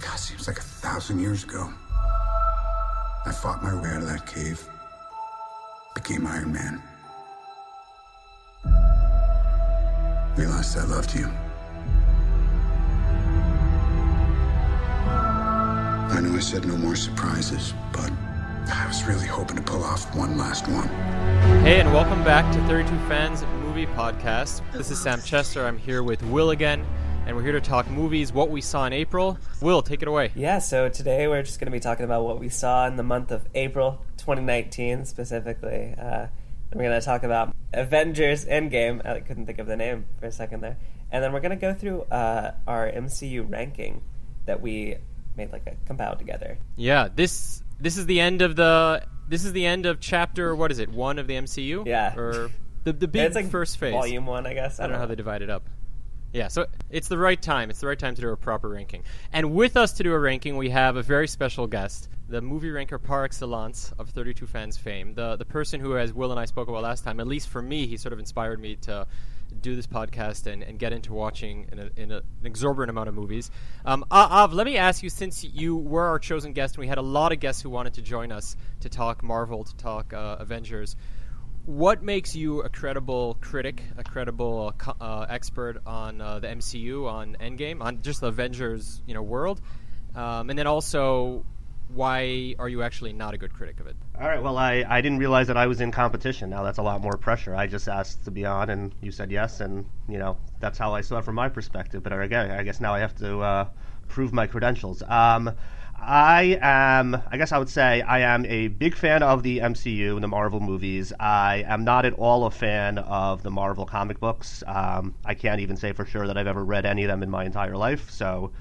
God, seems like a thousand years ago. I fought my way out of that cave, became Iron Man. Realized I loved you. I know I said no more surprises, but I was really hoping to pull off one last one. Hey, and welcome back to 32 Fans Movie Podcast. This is Sam Chester. I'm here with Will again, and we're here to talk movies, what we saw in April. Will, take it away. Yeah, so today we're just going to be talking about what we saw in the month of April 2019 specifically. Uh, we're going to talk about Avengers Endgame. I couldn't think of the name for a second there. And then we're going to go through uh, our MCU ranking that we made like a compiled together. Yeah, this this is the end of the this is the end of chapter what is it? 1 of the MCU? Yeah. Or the the big it's like first phase. Volume 1, I guess. I don't know how they divide it up. Yeah, so it's the right time. It's the right time to do a proper ranking. And with us to do a ranking, we have a very special guest, the movie ranker par excellence of 32 Fans fame, the the person who, as Will and I spoke about last time, at least for me, he sort of inspired me to do this podcast and, and get into watching in, a, in a, an exorbitant amount of movies. Um, Av, let me ask you, since you were our chosen guest, and we had a lot of guests who wanted to join us to talk Marvel, to talk uh, Avengers what makes you a credible critic, a credible uh, uh, expert on uh, the MCU, on Endgame, on just the Avengers, you know, world, um, and then also why are you actually not a good critic of it? All right. Well, I, I didn't realize that I was in competition. Now that's a lot more pressure. I just asked to be on, and you said yes, and you know that's how I saw it from my perspective. But again, I guess now I have to uh, prove my credentials. Um, I am, I guess I would say, I am a big fan of the MCU and the Marvel movies. I am not at all a fan of the Marvel comic books. Um, I can't even say for sure that I've ever read any of them in my entire life. So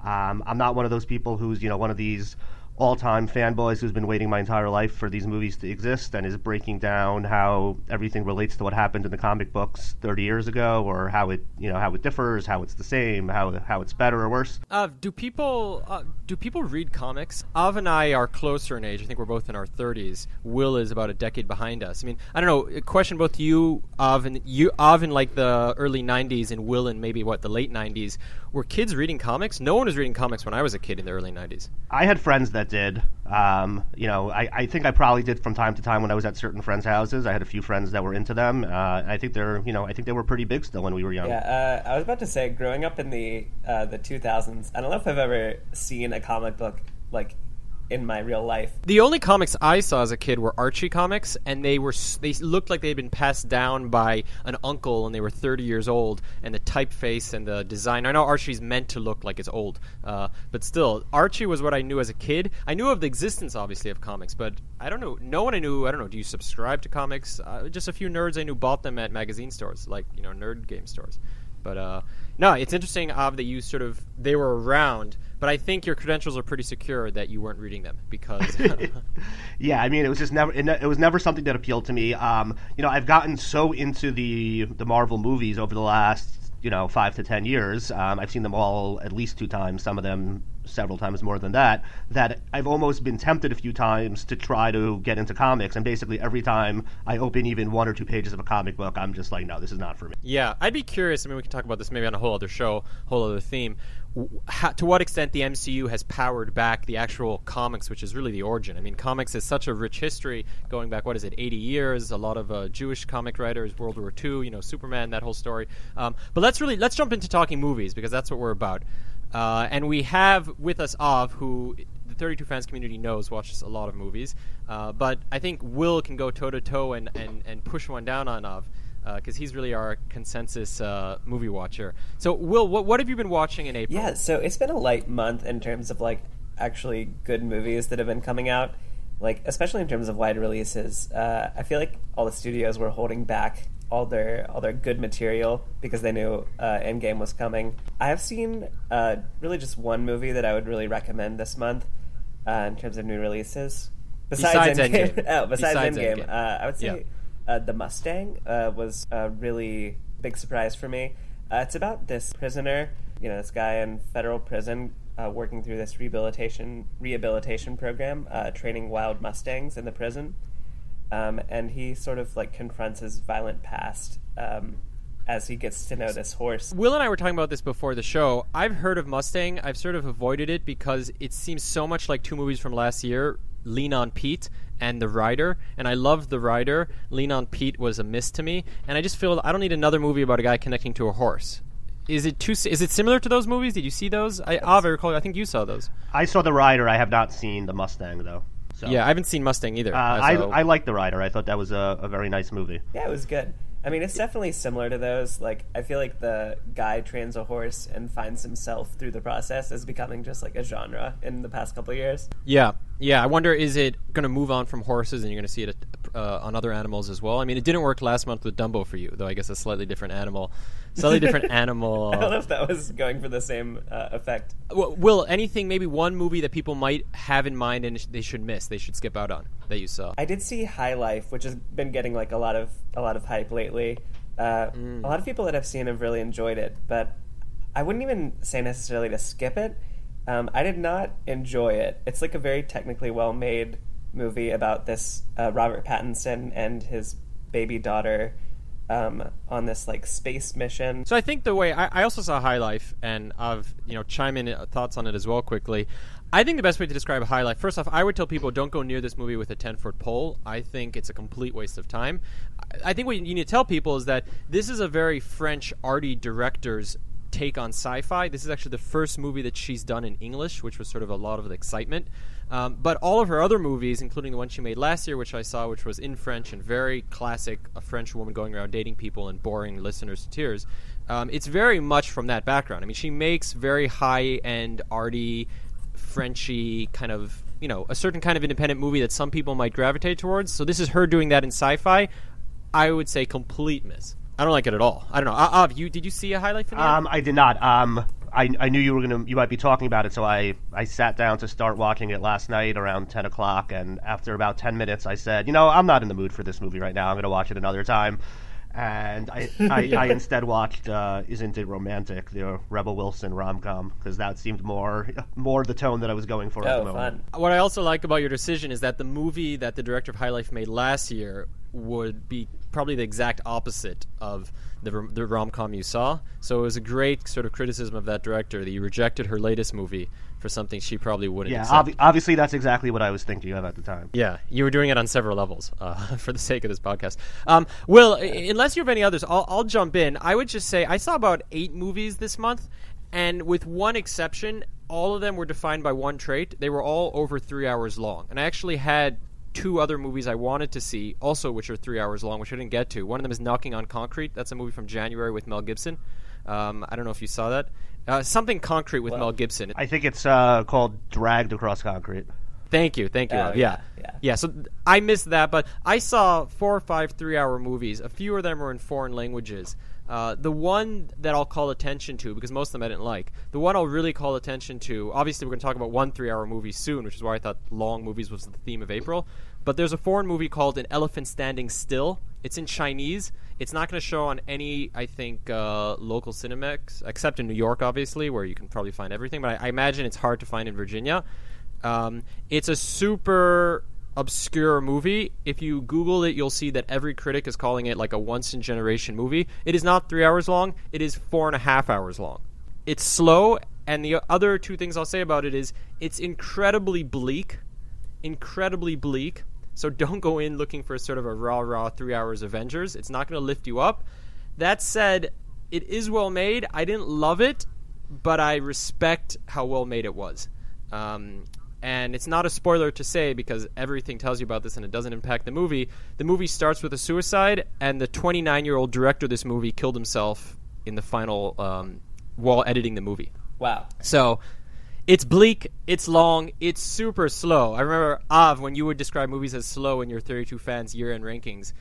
um, I'm not one of those people who's, you know, one of these all-time fanboys who's been waiting my entire life for these movies to exist and is breaking down how everything relates to what happened in the comic books 30 years ago or how it you know how it differs how it's the same how how it's better or worse. Uh, do people uh, do people read comics? Av and I are closer in age. I think we're both in our 30s Will is about a decade behind us. I mean I don't know a question both you Av and you Av in like the early 90s and Will in maybe what the late 90s were kids reading comics no one was reading comics when I was a kid in the early 90s I had friends that did. Um, you know, I, I think I probably did from time to time when I was at certain friends' houses. I had a few friends that were into them. Uh, I think they're, you know, I think they were pretty big still when we were young. Yeah, uh, I was about to say, growing up in the uh, the 2000s, I don't know if I've ever seen a comic book like in my real life. The only comics I saw as a kid were Archie comics, and they were they looked like they had been passed down by an uncle, and they were 30 years old. And the typeface and the design. I know Archie's meant to look like it's old, uh, but still, Archie was what I knew as a kid. I knew of the existence, obviously, of comics, but I don't know. No one I knew. I don't know. Do you subscribe to comics? Uh, just a few nerds I knew bought them at magazine stores, like you know, nerd game stores. But uh, no, it's interesting, Av, that you sort of they were around but I think your credentials are pretty secure that you weren't reading them because. yeah, I mean, it was just never. It was never something that appealed to me. Um, you know, I've gotten so into the the Marvel movies over the last you know five to ten years. Um, I've seen them all at least two times. Some of them several times more than that. That I've almost been tempted a few times to try to get into comics, and basically every time I open even one or two pages of a comic book, I'm just like, no, this is not for me. Yeah, I'd be curious. I mean, we can talk about this maybe on a whole other show, whole other theme how, to what extent the MCU has powered back the actual comics, which is really the origin. I mean, comics is such a rich history going back, what is it, 80 years? A lot of uh, Jewish comic writers, World War II, you know, Superman, that whole story. Um, but let's really let's jump into talking movies because that's what we're about. Uh, and we have with us Av, who the 32 fans community knows watches a lot of movies. Uh, but I think Will can go toe to toe and and push one down on Av because uh, he's really our consensus uh, movie watcher. So, Will, what, what have you been watching in April? Yeah, so it's been a light month in terms of like actually good movies that have been coming out, like especially in terms of wide releases. Uh, I feel like all the studios were holding back all their all their good material because they knew uh, Endgame was coming. I have seen uh, really just one movie that I would really recommend this month uh, in terms of new releases. Besides, besides Endgame. Endgame. oh, besides, besides Endgame, Endgame. Uh, I would say. Yeah uh, the Mustang uh, was a really big surprise for me. Uh, it's about this prisoner, you know, this guy in federal prison uh, working through this rehabilitation rehabilitation program, uh, training wild mustangs in the prison, um, and he sort of like confronts his violent past um, as he gets to know this horse. Will and I were talking about this before the show. I've heard of Mustang. I've sort of avoided it because it seems so much like two movies from last year Lean on Pete and The Rider. And I loved The Rider. Lean on Pete was a miss to me. And I just feel I don't need another movie about a guy connecting to a horse. Is it too? Is it similar to those movies? Did you see those? I, Av, I recall. I think you saw those. I saw the Rider. I have not seen the Mustang though. So. Yeah, I haven't seen Mustang either. Uh, I, I like the Rider. I thought that was a, a very nice movie. Yeah, it was good. I mean, it's definitely similar to those. Like, I feel like the guy trains a horse and finds himself through the process is becoming just like a genre in the past couple of years. Yeah, yeah. I wonder, is it going to move on from horses and you're going to see it uh, on other animals as well? I mean, it didn't work last month with Dumbo for you, though. I guess a slightly different animal, slightly different animal. I don't know if that was going for the same uh, effect. Well, Will, anything? Maybe one movie that people might have in mind and they should miss, they should skip out on that you saw. I did see High Life, which has been getting like a lot of a lot of hype lately. Uh, mm. A lot of people that I've seen have really enjoyed it, but I wouldn't even say necessarily to skip it. Um, I did not enjoy it. It's like a very technically well made movie about this uh, Robert Pattinson and his baby daughter um, on this like space mission. So I think the way I, I, also saw High Life, and I've you know chime in uh, thoughts on it as well quickly. I think the best way to describe High Life, first off, I would tell people don't go near this movie with a ten foot pole. I think it's a complete waste of time. I think what you need to tell people is that this is a very French arty director's take on sci-fi. This is actually the first movie that she's done in English, which was sort of a lot of excitement. Um, but all of her other movies, including the one she made last year, which I saw, which was in French and very classic, a French woman going around dating people and boring listeners to tears, um, it's very much from that background. I mean, she makes very high-end, arty, Frenchy kind of, you know, a certain kind of independent movie that some people might gravitate towards. So this is her doing that in sci-fi. I would say complete miss. I don't like it at all. I don't know. Uh, you did you see a High Life? Um, I did not. Um, I, I knew you were gonna you might be talking about it, so I, I sat down to start watching it last night around ten o'clock, and after about ten minutes, I said, you know, I'm not in the mood for this movie right now. I'm gonna watch it another time, and I I, I instead watched uh, Isn't It Romantic, the Rebel Wilson rom com, because that seemed more more the tone that I was going for oh, at the moment. Fun. What I also like about your decision is that the movie that the director of High Life made last year would be probably the exact opposite of the, the rom com you saw. So it was a great sort of criticism of that director that you rejected her latest movie for something she probably wouldn't. Yeah, ob- obviously that's exactly what I was thinking of at the time. Yeah, you were doing it on several levels uh, for the sake of this podcast. Um, Will, unless you have any others, I'll, I'll jump in. I would just say I saw about eight movies this month, and with one exception, all of them were defined by one trait. They were all over three hours long, and I actually had two other movies I wanted to see, also which are three hours long, which I didn't get to. One of them is Knocking on Concrete. That's a movie from January with Mel Gibson. Um, I don't know if you saw that. Uh, something concrete with well, Mel Gibson. I think it's uh, called Dragged Across Concrete. Thank you, thank you. Oh, yeah. yeah, yeah, So I missed that, but I saw four or five three-hour movies. A few of them were in foreign languages. Uh, the one that I'll call attention to, because most of them I didn't like, the one I'll really call attention to, obviously we're going to talk about one three hour movie soon, which is why I thought long movies was the theme of April. But there's a foreign movie called An Elephant Standing Still. It's in Chinese. It's not going to show on any, I think, uh, local Cinemax, except in New York, obviously, where you can probably find everything. But I, I imagine it's hard to find in Virginia. Um, it's a super obscure movie. If you Google it, you'll see that every critic is calling it like a once in generation movie. It is not three hours long, it is four and a half hours long. It's slow, and the other two things I'll say about it is it's incredibly bleak. Incredibly bleak. So don't go in looking for sort of a raw, raw three hours Avengers. It's not going to lift you up. That said, it is well made. I didn't love it, but I respect how well made it was. Um, and it's not a spoiler to say because everything tells you about this and it doesn't impact the movie. The movie starts with a suicide, and the 29 year old director of this movie killed himself in the final um, while editing the movie. Wow. So it's bleak, it's long, it's super slow. I remember Av when you would describe movies as slow in your 32 fans year-end rankings.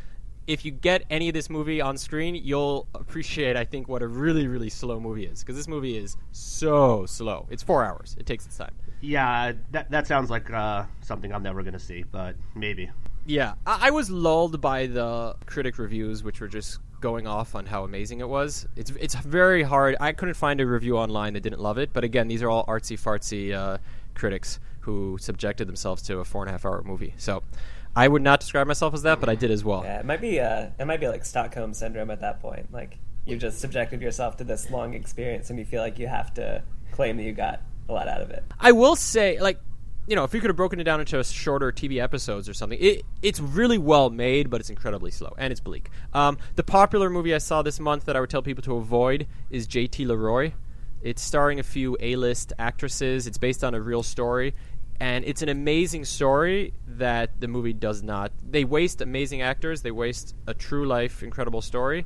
If you get any of this movie on screen, you'll appreciate, I think, what a really, really slow movie is. Because this movie is so slow. It's four hours. It takes its time. Yeah, that that sounds like uh, something I'm never gonna see, but maybe. Yeah, I-, I was lulled by the critic reviews, which were just going off on how amazing it was. It's it's very hard. I couldn't find a review online that didn't love it. But again, these are all artsy fartsy uh, critics who subjected themselves to a four and a half hour movie. So I would not describe myself as that, but I did as well. Yeah, it might be uh, it might be like Stockholm syndrome at that point. Like you just subjected yourself to this long experience, and you feel like you have to claim that you got a lot out of it. I will say, like, you know, if you could have broken it down into a shorter TV episodes or something, it, it's really well made, but it's incredibly slow and it's bleak. Um, the popular movie I saw this month that I would tell people to avoid is J.T. Leroy. It's starring a few A-list actresses. It's based on a real story, and it's an amazing story that the movie does not. They waste amazing actors. They waste a true life, incredible story.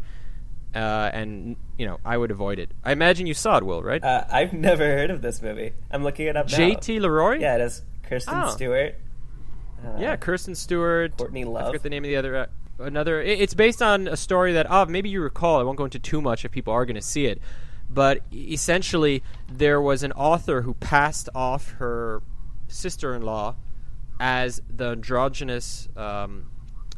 Uh, and you know, I would avoid it. I imagine you saw it, Will, right? Uh, I've never heard of this movie. I'm looking it up now. J.T. Leroy. Yeah, it is Kristen Oh. Stewart. Uh, Yeah, Kristen Stewart. Courtney I Love. forget the name of the other. Uh, another. it- It's based on a story that, oh, maybe you recall. I won't go into too much if people are going to see it. But essentially, there was an author who passed off her sister-in-law as the androgynous um,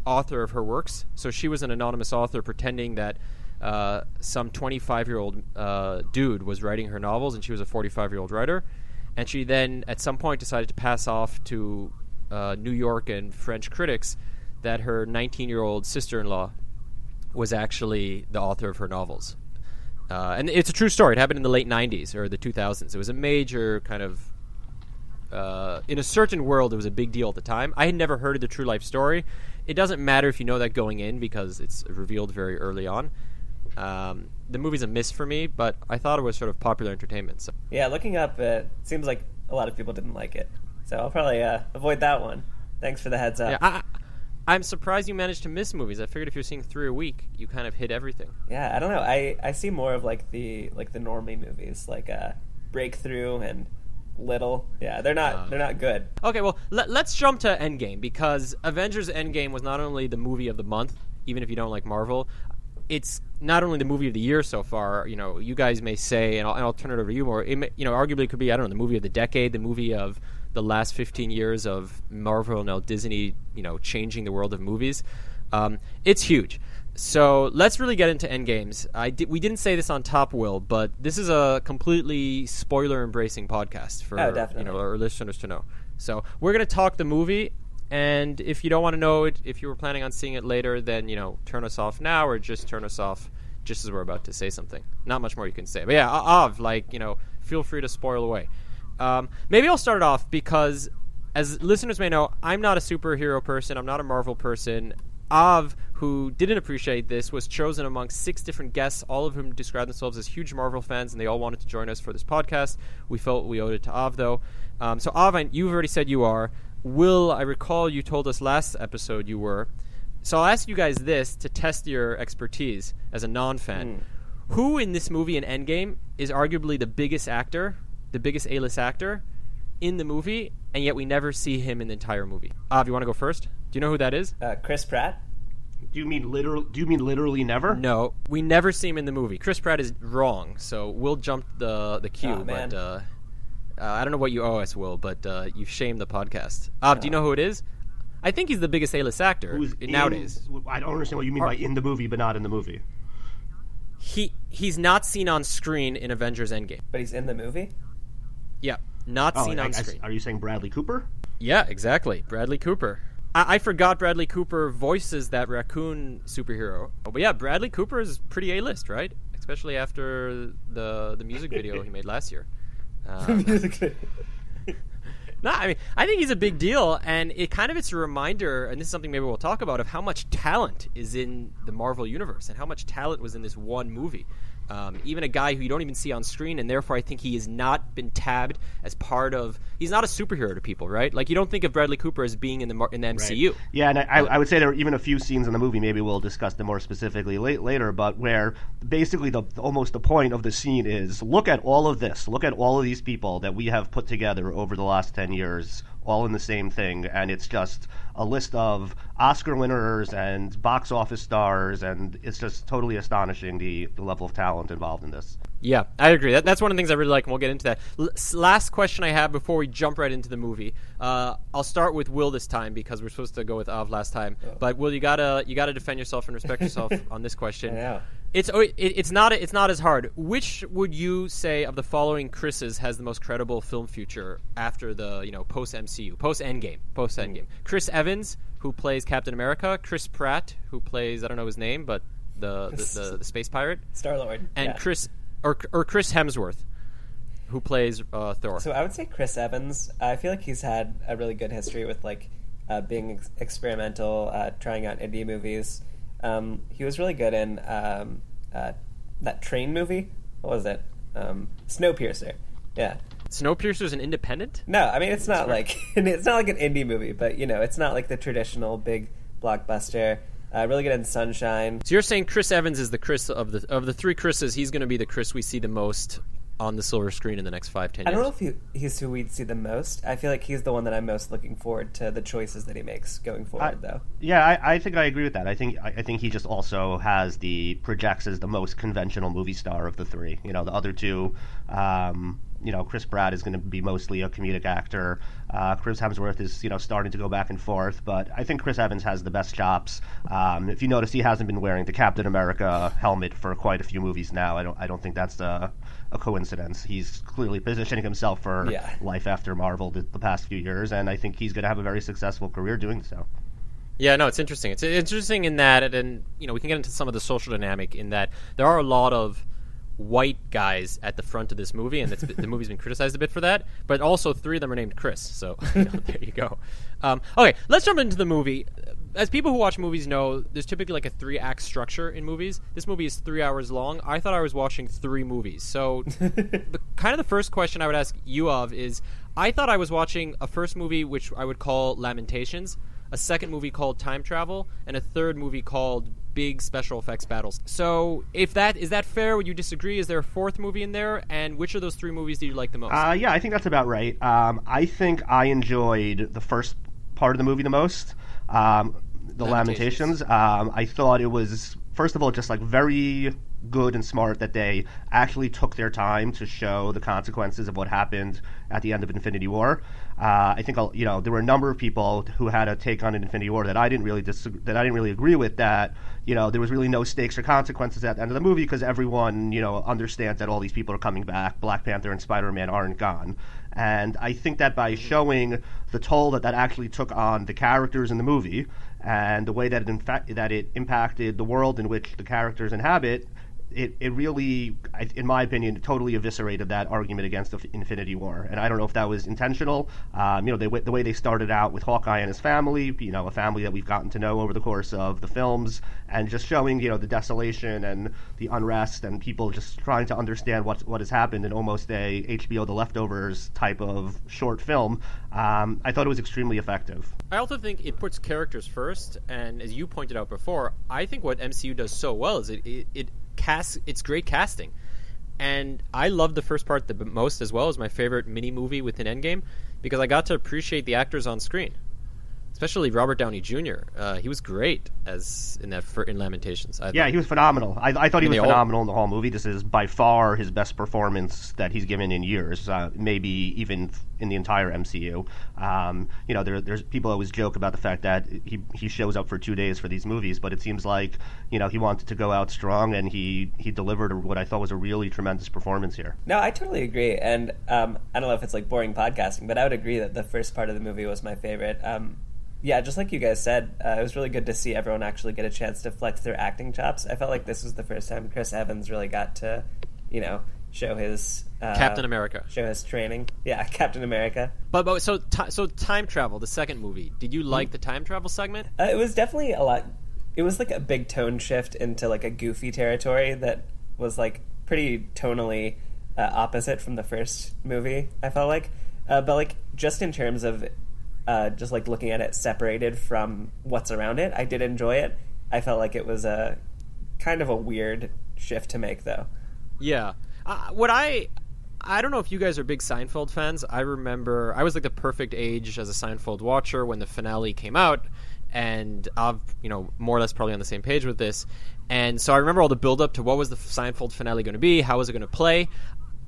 author of her works. So she was an anonymous author pretending that uh, some 25-year-old uh, dude was writing her novels, and she was a 45-year-old writer. And she then, at some point, decided to pass off to uh, New York and French critics that her 19-year-old sister-in-law was actually the author of her novels. Uh, and it's a true story. It happened in the late 90s or the 2000s. It was a major kind of uh, in a certain world, it was a big deal at the time. I had never heard of the true life story. It doesn't matter if you know that going in because it's revealed very early on. Um, the movie's a miss for me, but I thought it was sort of popular entertainment. So Yeah, looking up, it seems like a lot of people didn't like it. So I'll probably uh, avoid that one. Thanks for the heads up. yeah, I, I'm surprised you managed to miss movies. I figured if you're seeing three a week, you kind of hit everything. Yeah, I don't know. I, I see more of like the like the normie movies, like uh, Breakthrough and Little. Yeah, they're not Uh. they're not good. Okay, well, let, let's jump to Endgame because Avengers Endgame was not only the movie of the month, even if you don't like Marvel, it's not only the movie of the year so far. You know, you guys may say, and I'll, and I'll turn it over to you more. It may, you know, arguably it could be I don't know the movie of the decade, the movie of the last 15 years of Marvel and now Disney. You know, changing the world of movies. Um, it's huge. So let's really get into Endgames. I di- we didn't say this on top, Will, but this is a completely spoiler embracing podcast for Oh, you know our listeners to know. So we're gonna talk the movie, and if you don't want to know it, if you were planning on seeing it later, then you know turn us off now, or just turn us off just as we're about to say something. Not much more you can say, but yeah, Av, like you know, feel free to spoil away. Um, maybe I'll start it off because, as listeners may know, I'm not a superhero person. I'm not a Marvel person. Av, who didn't appreciate this, was chosen among six different guests, all of whom described themselves as huge Marvel fans, and they all wanted to join us for this podcast. We felt we owed it to Av, though. Um, so, Av, I- you've already said you are. Will, I recall you told us last episode you were. So, I'll ask you guys this to test your expertise as a non fan. Who in this movie in Endgame is arguably the biggest actor, the biggest A list actor in the movie, and yet we never see him in the entire movie? Av, you want to go first? Do you know who that is? Uh, Chris Pratt. Do you mean literal? Do you mean literally never? No, we never see him in the movie. Chris Pratt is wrong, so we'll jump the the queue. Aw, man. but uh, uh, I don't know what you owe us, Will, but uh, you've shamed the podcast. Av, do you know who it is? I think he's the biggest A-list actor Who's in- nowadays. I don't understand what you mean by in the movie, but not in the movie. He he's not seen on screen in Avengers Endgame. But he's in the movie. Yeah, not Oh, seen I- on I- screen. are you saying Bradley Cooper? Yeah, exactly. Bradley Cooper. I, I forgot Bradley Cooper voices that raccoon superhero. Oh, but yeah, Bradley Cooper is pretty A list, right? Especially after the the music video he made last year. Um, no, I mean, I think he's a big deal, and it kind of it's a reminder, and this is something maybe we'll talk about, of how much talent is in the Marvel universe, and how much talent was in this one movie. Um, even a guy who you don't even see on screen, and therefore I think he has not been tabbed as part of. He's not a superhero to people, right? Like you don't think of Bradley Cooper as being in the in the MCU. Yeah, and I, I, I would say there are even a few scenes in the movie. Maybe we'll discuss them more specifically late, later. But where basically the almost the point of the scene is: look at all of this. Look at all of these people that we have put together over the last ten years, all in the same thing, and it's just a list of Oscar winners and box office stars, and it's just totally astonishing the, the level of talent involved in this. Yeah, I agree. That, that's one of the things I really like, and we'll get into that. L- s- last question I have before we jump right into the movie. Uh, I'll start with Will this time because we're supposed to go with Av last time. But Will, you gotta you gotta defend yourself and respect yourself on this question. I know. It's it's not it's not as hard. Which would you say of the following Chris's has the most credible film future after the you know post MCU, post Endgame, post Endgame? Chris Evans, who plays Captain America, Chris Pratt, who plays I don't know his name, but the the, the, the space pirate, Star Lord and yeah. Chris or or Chris Hemsworth, who plays uh, Thor. So I would say Chris Evans. I feel like he's had a really good history with like uh, being ex- experimental, uh, trying out indie movies. Um, he was really good in um, uh, that train movie. What was it? Um, Snowpiercer. Yeah. Snowpiercer's an independent. No, I mean it's not like it's not like an indie movie, but you know it's not like the traditional big blockbuster. Uh, really good in Sunshine. So you're saying Chris Evans is the Chris of the of the three Chris's. He's going to be the Chris we see the most on the silver screen in the next five ten I years. I don't know if he, he's who we'd see the most. I feel like he's the one that I'm most looking forward to the choices that he makes going forward, I- though. Yeah, I, I think I agree with that. I think I, I think he just also has the projects as the most conventional movie star of the three. You know, the other two, um, you know, Chris Pratt is going to be mostly a comedic actor. Uh, Chris Hemsworth is you know starting to go back and forth, but I think Chris Evans has the best chops. Um, if you notice, he hasn't been wearing the Captain America helmet for quite a few movies now. I don't I don't think that's a, a coincidence. He's clearly positioning himself for Yeah. life after Marvel the, the past few years, and I think he's going to have a very successful career doing so. Yeah, no, it's interesting. It's interesting in that, and you know, we can get into some of the social dynamic in that there are a lot of white guys at the front of this movie, and it's, the movie's been criticized a bit for that. But also, three of them are named Chris, so you know, there you go. Um, okay, let's jump into the movie. As people who watch movies know, there's typically like a three-act structure in movies. This movie is three hours long. I thought I was watching three movies. So, the kind of the first question I would ask you of is, I thought I was watching a first movie which I would call Lamentations a second movie called Time Travel, and a third movie called Big Special Effects Battles. So, if that is that fair? Would you disagree? Is there a fourth movie in there? And which of those three movies do you like the most? Uh, yeah, I think that's about right. Um, I think I enjoyed the first part of the movie the most. Um, the Lamentations. Lamentations. Um, I thought it was first of all just like very good and smart that they actually took their time to show the consequences of what happened at the end of Infinity War. Uh, I think I'll- you know there were a number of people who had a take on Infinity War that I didn't really that I didn't really agree with. That you know there was really no stakes or consequences at the end of the movie because everyone you know understands that all these people are coming back. Black Panther and Spider Man aren't gone. And I think that by showing the toll that that actually took on the characters in the movie and the way that it that it impacted the world in which the characters inhabit, it, it really, in my opinion, totally eviscerated that argument against Infinity War. And I don't know if that was intentional. Um, you know, they, the way they started out with Hawkeye and his family, you know, a family that we've gotten to know over the course of the films, and just showing, you know, the desolation and the unrest and people just trying to understand what what has happened in almost a HBO The Leftovers type of short film. Um, I thought it was extremely effective. I also think it puts characters first, and as you pointed out before, I think what MCU does so well is it it, it casts it's great casting, and I love the first part the most as well as my favorite mini movie within Endgame because I got to appreciate the actors on screen, especially Robert Downey Jr. Uh, he was great as in that fir- in Lamentations. I Yeah, thought. he was phenomenal. I, I thought he was they all- phenomenal in the whole movie. This is by far his best performance that he's given in years, uh, maybe even in the entire MCU. Um, you know, there, there's people always joke about the fact that he he shows up for two days for these movies, but it seems like you know he wanted to go out strong, and he he delivered what I thought was a really tremendous performance here. No, I totally agree, and um, I don't know if it's like boring podcasting, but I would agree that the first part of the movie was my favorite. Um, yeah, just like you guys said, uh, it was really good to see everyone actually get a chance to flex their acting chops. I felt like this was the first time Chris Evans really got to, you know, show his uh, Captain America. show his training. Yeah, Captain America. But, but so ti so time travel, the second movie. Did you like the time travel segment? Uh, it was definitely a lot. It was like a big tone shift into like a goofy territory that was like pretty tonally uh, opposite from the first movie. I felt like, uh, but like just in terms of uh, just like looking at it separated from what's around it, I did enjoy it. I felt like it was a kind of a weird shift to make, though. Yeah. Uh, what I I don't know if you guys are big Seinfeld fans. I remember I was like the perfect age as a Seinfeld watcher when the finale came out, and I've you know more or less probably on the same page with this. And so I remember all the build up to what was the Seinfeld finale going to be, how was it going to play.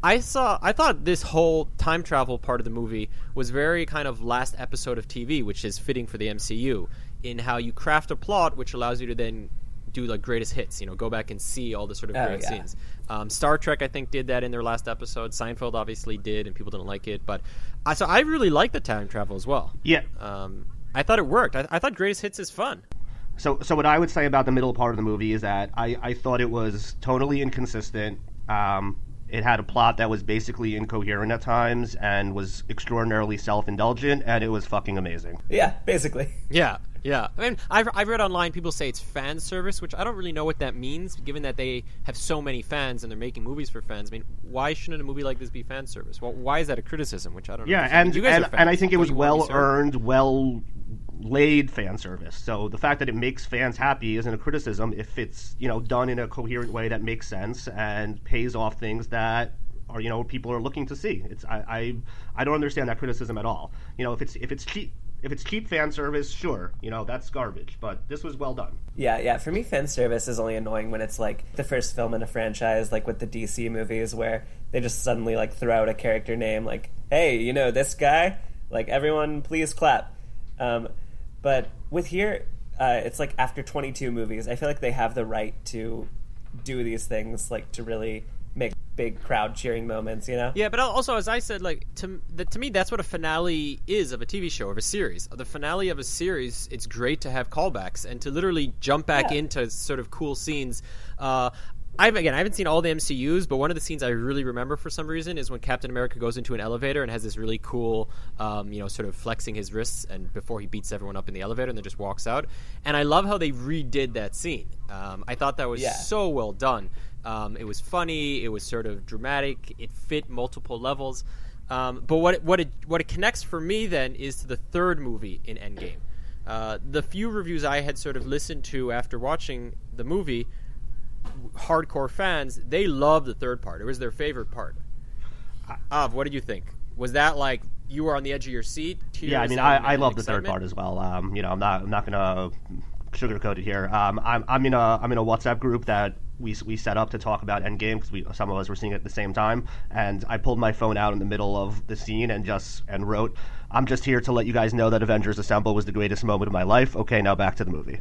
I saw. I thought this whole time travel part of the movie was very kind of last episode of TV, which is fitting for the MCU in how you craft a plot, which allows you to then do like greatest hits. You know, go back and see all the sort of Oh, great yeah. scenes. Um, Star Trek, I think, did that in their last episode. Seinfeld obviously did, and people didn't like it. But I so I really like the time travel as well. Yeah, Um, I thought it worked. I, I thought greatest hits is fun. So, so what I would say about the middle part of the movie is that I, I thought it was totally inconsistent. Um, it had a plot that was basically incoherent at times and was extraordinarily self-indulgent, and it was fucking amazing. Yeah, basically. Yeah, yeah. I mean, I've, I've read online people say it's fan service, which I don't really know what that means, given that they have so many fans and they're making movies for fans. I mean, why shouldn't a movie like this be fan service? Well, why is that a criticism? Which I don't know. Yeah, I mean, and you guys and, and I think it was you wanna be well earned, well laid fan service. So the fact that it makes fans happy isn't a criticism if it's you know done in a coherent way that makes sense and pays off things that are you know people are looking to see. It's I I, I don't understand that criticism at all. You know if it's if it's cheap. If it's cheap fan service, sure, you know that's garbage. But this was well done. Yeah, yeah. For me, fan service is only annoying when it's like the first film in a franchise, like with the DC movies, where they just suddenly like throw out a character name, like, "Hey, you know this guy? Like, everyone, please clap." Um, but with here, uh, it's like after 22 movies, I feel like they have the right to do these things, like to really make big crowd cheering moments. You know? Yeah, but also as I said, like to the, to me, that's what a finale is of a TV show of a series. The finale of a series, it's great to have callbacks and to literally jump back Yeah. into sort of cool scenes. Uh, I've again, I haven't seen all the MCU's, but one of the scenes I really remember for some reason is when Captain America goes into an elevator and has this really cool, um, you know, sort of flexing his wrists and before he beats everyone up in the elevator and then just walks out. And I love how they redid that scene. Um, I thought that was Yeah. so well done. Um, it was funny. It was sort of dramatic. It fit multiple levels. Um, but what it, what it what it connects for me then is to the third movie in Endgame. Uh, the few reviews I had sort of listened to after watching the movie, hardcore fans, they love the third part. It was their favorite part. Av, what did you think? Was that like you were on the edge of your seat? Yeah, I mean, I, I love the third part as well. Um, you know, I'm not I'm not gonna sugarcoat it here. Um, I'm I'm in a I'm in a WhatsApp group that we we set up to talk about Endgame because we some of us were seeing it at the same time, and I pulled my phone out in the middle of the scene and just and wrote, "I'm just here to let you guys know that Avengers Assemble was the greatest moment of my life." Okay, now back to the movie.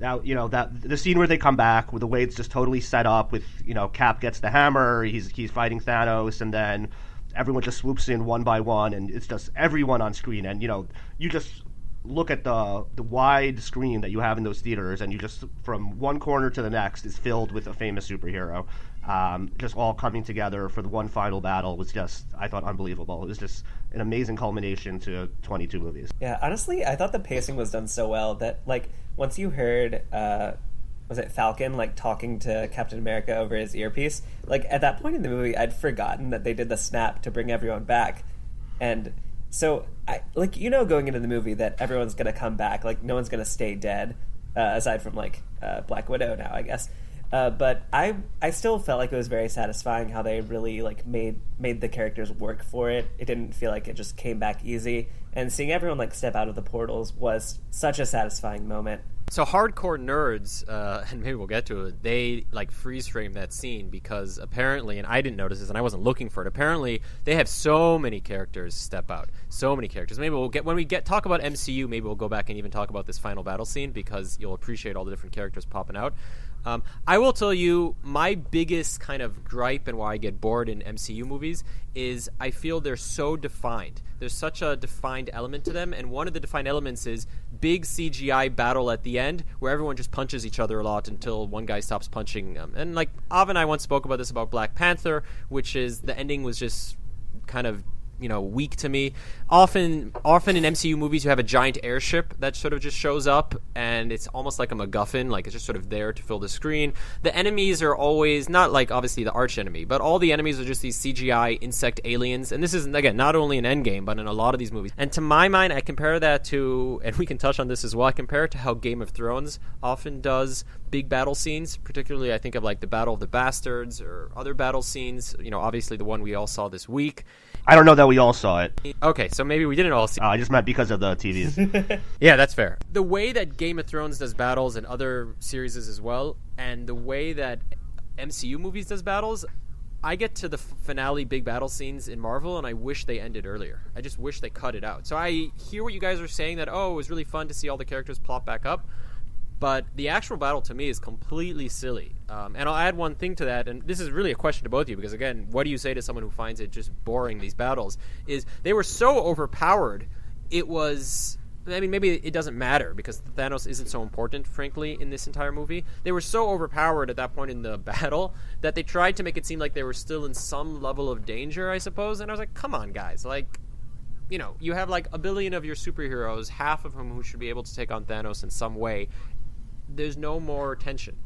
Now you know that the scene where they come back with the way it's just totally set up with you know Cap gets the hammer, he's he's fighting Thanos, and then everyone just swoops in one by one, and it's just everyone on screen, and you know you just look at the the wide screen that you have in those theaters, and you just from one corner to the next is filled with a famous superhero. Um, just all coming together for the one final battle was just I thought unbelievable. It was just an amazing culmination to 22 movies. Yeah, honestly, I thought the pacing was done so well that like once you heard uh was it Falcon like talking to Captain America over his earpiece, like at that point in the movie I'd forgotten that they did the snap to bring everyone back. And so I like you know going into the movie that everyone's to come back, like no one's to stay dead uh, aside from like uh, Black Widow now, I guess. Uh, but I I still felt like it was very satisfying how they really like made made the characters work for it. It didn't feel like it just came back easy. And seeing everyone like step out of the portals was such a satisfying moment. So hardcore nerds, uh, and maybe we'll get to it. They like freeze frame that scene because apparently, and I didn't notice this, and I wasn't looking for it. Apparently, they have so many characters step out, so many characters. Maybe we'll get when we get talk about MCU. Maybe we'll go back and even talk about this final battle scene because you'll appreciate all the different characters popping out. Um, I will tell you my biggest kind of gripe and why I get bored in MCU movies is I feel they're so defined. There's such a defined element to them, and one of the defined elements is big CGI battle at the end where everyone just punches each other a lot until one guy stops punching them. And like Av and I once spoke about this about Black Panther, which is the ending was just kind of you know weak to me. Often, often in MCU movies, you have a giant airship that sort of just shows up, and it's almost like a MacGuffin, like it's just sort of there to fill the screen. The enemies are always not like obviously the arch enemy, but all the enemies are just these CGI insect aliens. And this is again not only in Endgame, but in a lot of these movies. And to my mind, I compare that to, and we can touch on this as well. I compare it to how Game of Thrones often does big battle scenes. Particularly, I think of like the Battle of the Bastards or other battle scenes. You know, obviously the one we all saw this week. I don't know that we all saw it. Okay, so maybe we didn't all see. Uh, I just meant because of the TVs. Yeah, that's fair. The way that Game of Thrones does battles and other series as well, and the way that MCU movies does battles, I get to the finale big battle scenes in Marvel, and I wish they ended earlier. I just wish they cut it out. So I hear what you guys are saying that oh, it was really fun to see all the characters plop back up. But the actual battle to me is completely silly. Um, and I'll add one thing to that, and this is really a question to both of you because again, what do you say to someone who finds it just boring these battles? Is they were so overpowered, it was I mean, maybe it doesn't matter because Thanos isn't so important, frankly, in this entire movie. They were so overpowered at that point in the battle that they tried to make it seem like they were still in some level of danger, I suppose. And I was like, come on, guys. Like, you know, you have like a billion of your superheroes, half of whom who should be able to take on Thanos in some way. There's no more tension.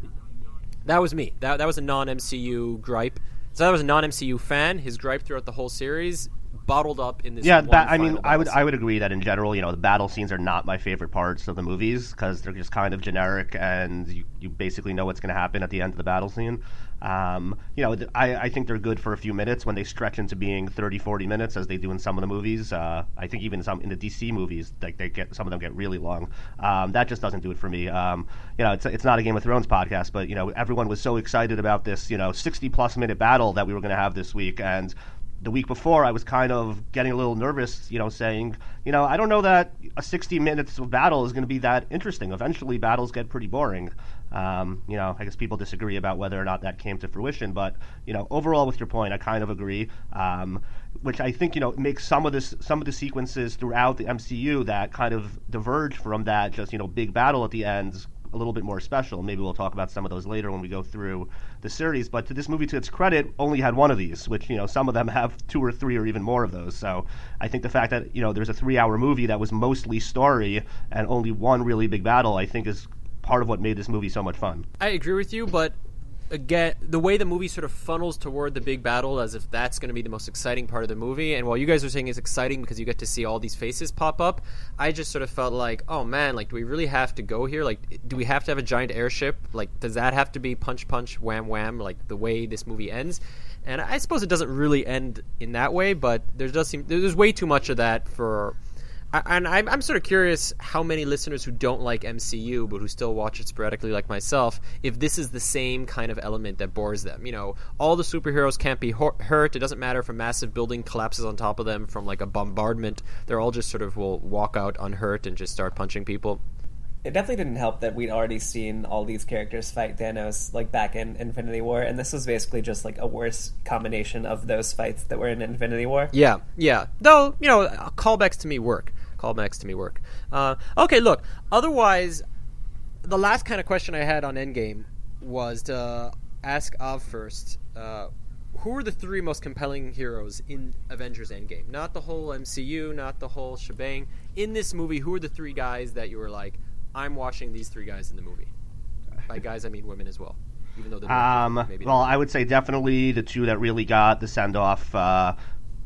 That was me. That, that was a non MCU gripe. So that was a non MCU fan. His gripe throughout the whole series bottled up in this. Yeah, ba- I mean, I would battle I would agree that in general, you know, the battle scenes are not my favorite parts of the movies because they're just kind of generic and you, you basically know what's going to happen at the end of the battle scene. Um, you know, I, I think they're good for a few minutes when they stretch into being 30, 40 minutes as they do in some of the movies. Uh, I think even some in the DC movies, like they get some of them get really long. Um, that just doesn't do it for me. Um, you know, it's it's not a Game of Thrones podcast, but you know, everyone was so excited about this, you know, 60 plus minute battle that we were going to have this week and the week before, I was kind of getting a little nervous, you know, saying, you know, I don't know that a 60 minutes of battle is going to be that interesting. Eventually, battles get pretty boring. Um, you know, I guess people disagree about whether or not that came to fruition, but you know, overall, with your point, I kind of agree. Um, which I think you know makes some of this some of the sequences throughout the MCU that kind of diverge from that just you know big battle at the end a little bit more special. Maybe we'll talk about some of those later when we go through the series. But to this movie, to its credit, only had one of these, which you know some of them have two or three or even more of those. So I think the fact that you know there's a three-hour movie that was mostly story and only one really big battle, I think is part of what made this movie so much fun. I agree with you, but again, the way the movie sort of funnels toward the big battle as if that's going to be the most exciting part of the movie. And while you guys are saying it's exciting because you get to see all these faces pop up, I just sort of felt like, oh man, like do we really have to go here? Like, do we have to have a giant airship? Like, does that have to be punch, punch, wham, wham? Like the way this movie ends? And I suppose it doesn't really end in that way, but there does seem there's way too much of that for and I'm, I'm sort of curious how many listeners who don't like MCU but who still watch it sporadically, like myself, if this is the same kind of element that bores them. You know, all the superheroes can't be hurt. It doesn't matter if a massive building collapses on top of them from like a bombardment. They're all just sort of will walk out unhurt and just start punching people. It definitely didn't help that we'd already seen all these characters fight Thanos like back in Infinity War, and this was basically just like a worse combination of those fights that were in Infinity War. Yeah, yeah. Though you know, callbacks to me work callbacks to me work. Uh, okay, look. Otherwise, the last kind of question I had on Endgame was to ask Av first. Uh, who are the three most compelling heroes in Avengers Endgame? Not the whole MCU, not the whole shebang. In this movie, who are the three guys that you were like, I'm watching these three guys in the movie? By guys, I mean women as well. Even though um, maybe well, I would say definitely the two that really got the send off. Uh,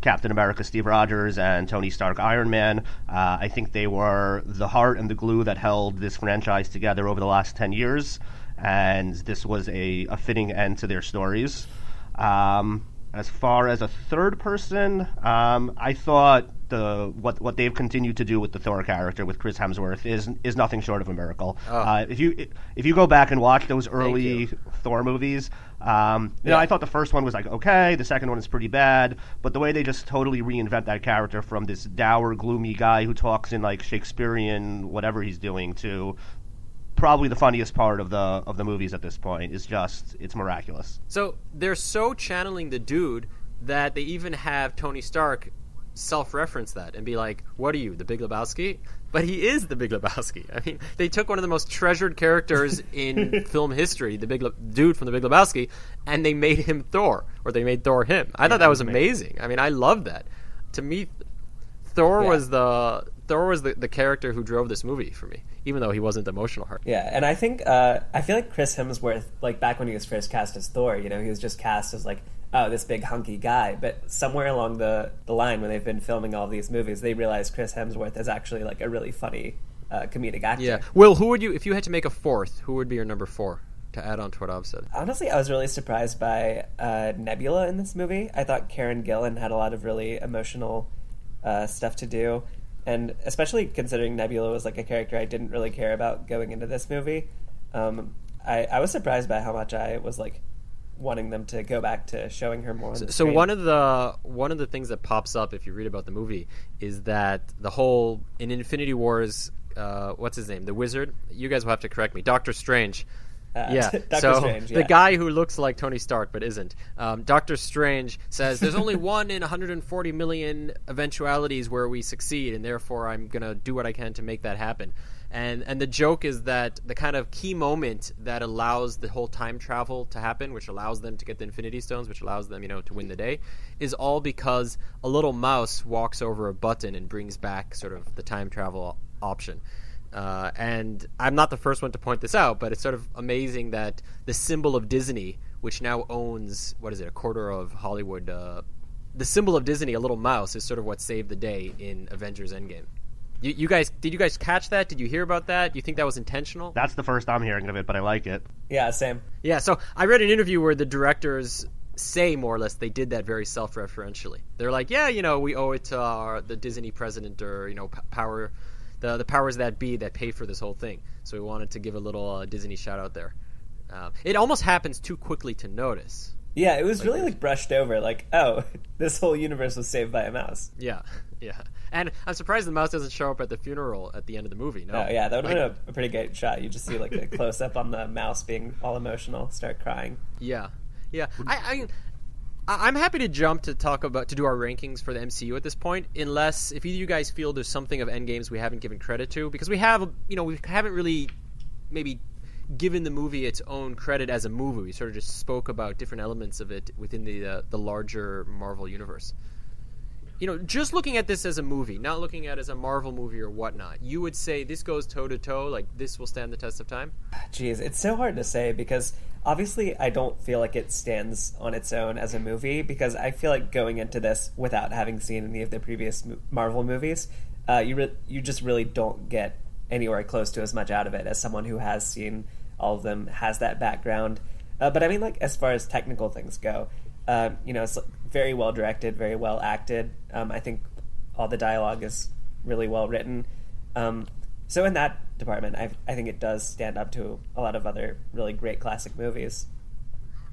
Captain America Steve Rogers and Tony Stark Iron Man. Uh, I think they were the heart and the glue that held this franchise together over the last 10 years, and this was a, a fitting end to their stories. Um, as far as a third person, um, I thought the what what they've continued to do with the Thor character with Chris Hemsworth is is nothing short of a miracle. Oh. Uh, if you if you go back and watch those early Thor movies, um, you yeah. know I thought the first one was like okay, the second one is pretty bad, but the way they just totally reinvent that character from this dour, gloomy guy who talks in like Shakespearean whatever he's doing to probably the funniest part of the of the movies at this point is just it's miraculous. So they're so channeling the dude that they even have Tony Stark self-reference that and be like, "What are you, the Big Lebowski?" But he is the Big Lebowski. I mean, they took one of the most treasured characters in film history, the big Le- dude from the Big Lebowski, and they made him Thor, or they made Thor him. I yeah, thought that was amazing. amazing. I mean, I love that. To me, Thor yeah. was the Thor was the, the character who drove this movie for me, even though he wasn't the emotional heart. Yeah, and I think uh, I feel like Chris Hemsworth, like back when he was first cast as Thor, you know, he was just cast as like oh, this big hunky guy. But somewhere along the, the line, when they've been filming all these movies, they realize Chris Hemsworth is actually like a really funny uh, comedic actor. Yeah. Will, who would you, if you had to make a fourth, who would be your number four? To add on to what I've said, honestly, I was really surprised by uh, Nebula in this movie. I thought Karen Gillan had a lot of really emotional uh, stuff to do, and especially considering Nebula was like a character I didn't really care about going into this movie. Um, I, I was surprised by how much I was like wanting them to go back to showing her more. so, so one of the one of the things that pops up if you read about the movie is that the whole in Infinity Wars, uh, what's his name, the Wizard. You guys will have to correct me. Doctor Strange. Uh, Yeah. Doctor so Strange. the guy who looks like Tony Stark but isn't. Um, Doctor Strange says there's only one in 140 million eventualities where we succeed, and therefore I'm gonna do what I can to make that happen. And and the joke is that the kind of key moment that allows the whole time travel to happen, which allows them to get the Infinity Stones, which allows them, you know, to win the day, is all because a little mouse walks over a button and brings back sort of the time travel option. Uh, and I'm not the first one to point this out, but it's sort of amazing that the symbol of Disney, which now owns what is it, a quarter of Hollywood, uh, the symbol of Disney, a little mouse, is sort of what saved the day in Avengers Endgame. You, you guys, did you guys catch that? Did you hear about that? Do you think that was intentional? That's the first I'm hearing of it, but I like it. Yeah, same. Yeah, so I read an interview where the directors say more or less they did that very self-referentially. They're like, yeah, you know, we owe it to our, the Disney president or you know, p- power, the the powers that be that pay for this whole thing. So we wanted to give a little uh, Disney shout out there. Uh, it almost happens too quickly to notice. Yeah, it was really like brushed over. Like, oh, this whole universe was saved by a mouse. Yeah, yeah. And I'm surprised the mouse doesn't show up at the funeral at the end of the movie. No, Oh yeah, that would have been a, a pretty great shot. You just see like a close up on the mouse being all emotional, start crying. Yeah, yeah. I, I, I- I'm happy to jump to talk about to do our rankings for the MCU at this point, unless if either of you guys feel there's something of Endgames we haven't given credit to, because we have, you know, we haven't really maybe given the movie its own credit as a movie. We sort of just spoke about different elements of it within the uh, the larger Marvel universe. You know, just looking at this as a movie, not looking at it as a Marvel movie or whatnot, you would say this goes toe to toe, like this will stand the test of time. Jeez, it's so hard to say because obviously I don't feel like it stands on its own as a movie because I feel like going into this without having seen any of the previous Marvel movies, uh, you re- you just really don't get anywhere close to as much out of it as someone who has seen all of them, has that background. Uh, but I mean, like as far as technical things go, uh, you know, it's very well directed, very well acted. Um, I think all the dialogue is really well written. Um, so in that department, I, I think it does stand up to a lot of other really great classic movies.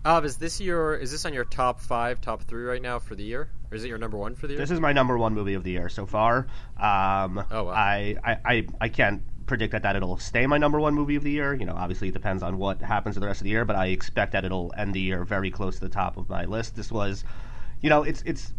Av, is this your is this on your top five, top three right now for the year, or is it your number one for the year? This is my number one movie of the year so far. Um, Oh, wow. I, I, I, I can't predict that, that it'll stay my number one movie of the year. You know, obviously it depends on what happens to the rest of the year, but I expect that it'll end the year very close to the top of my list. This was, you know, it's it's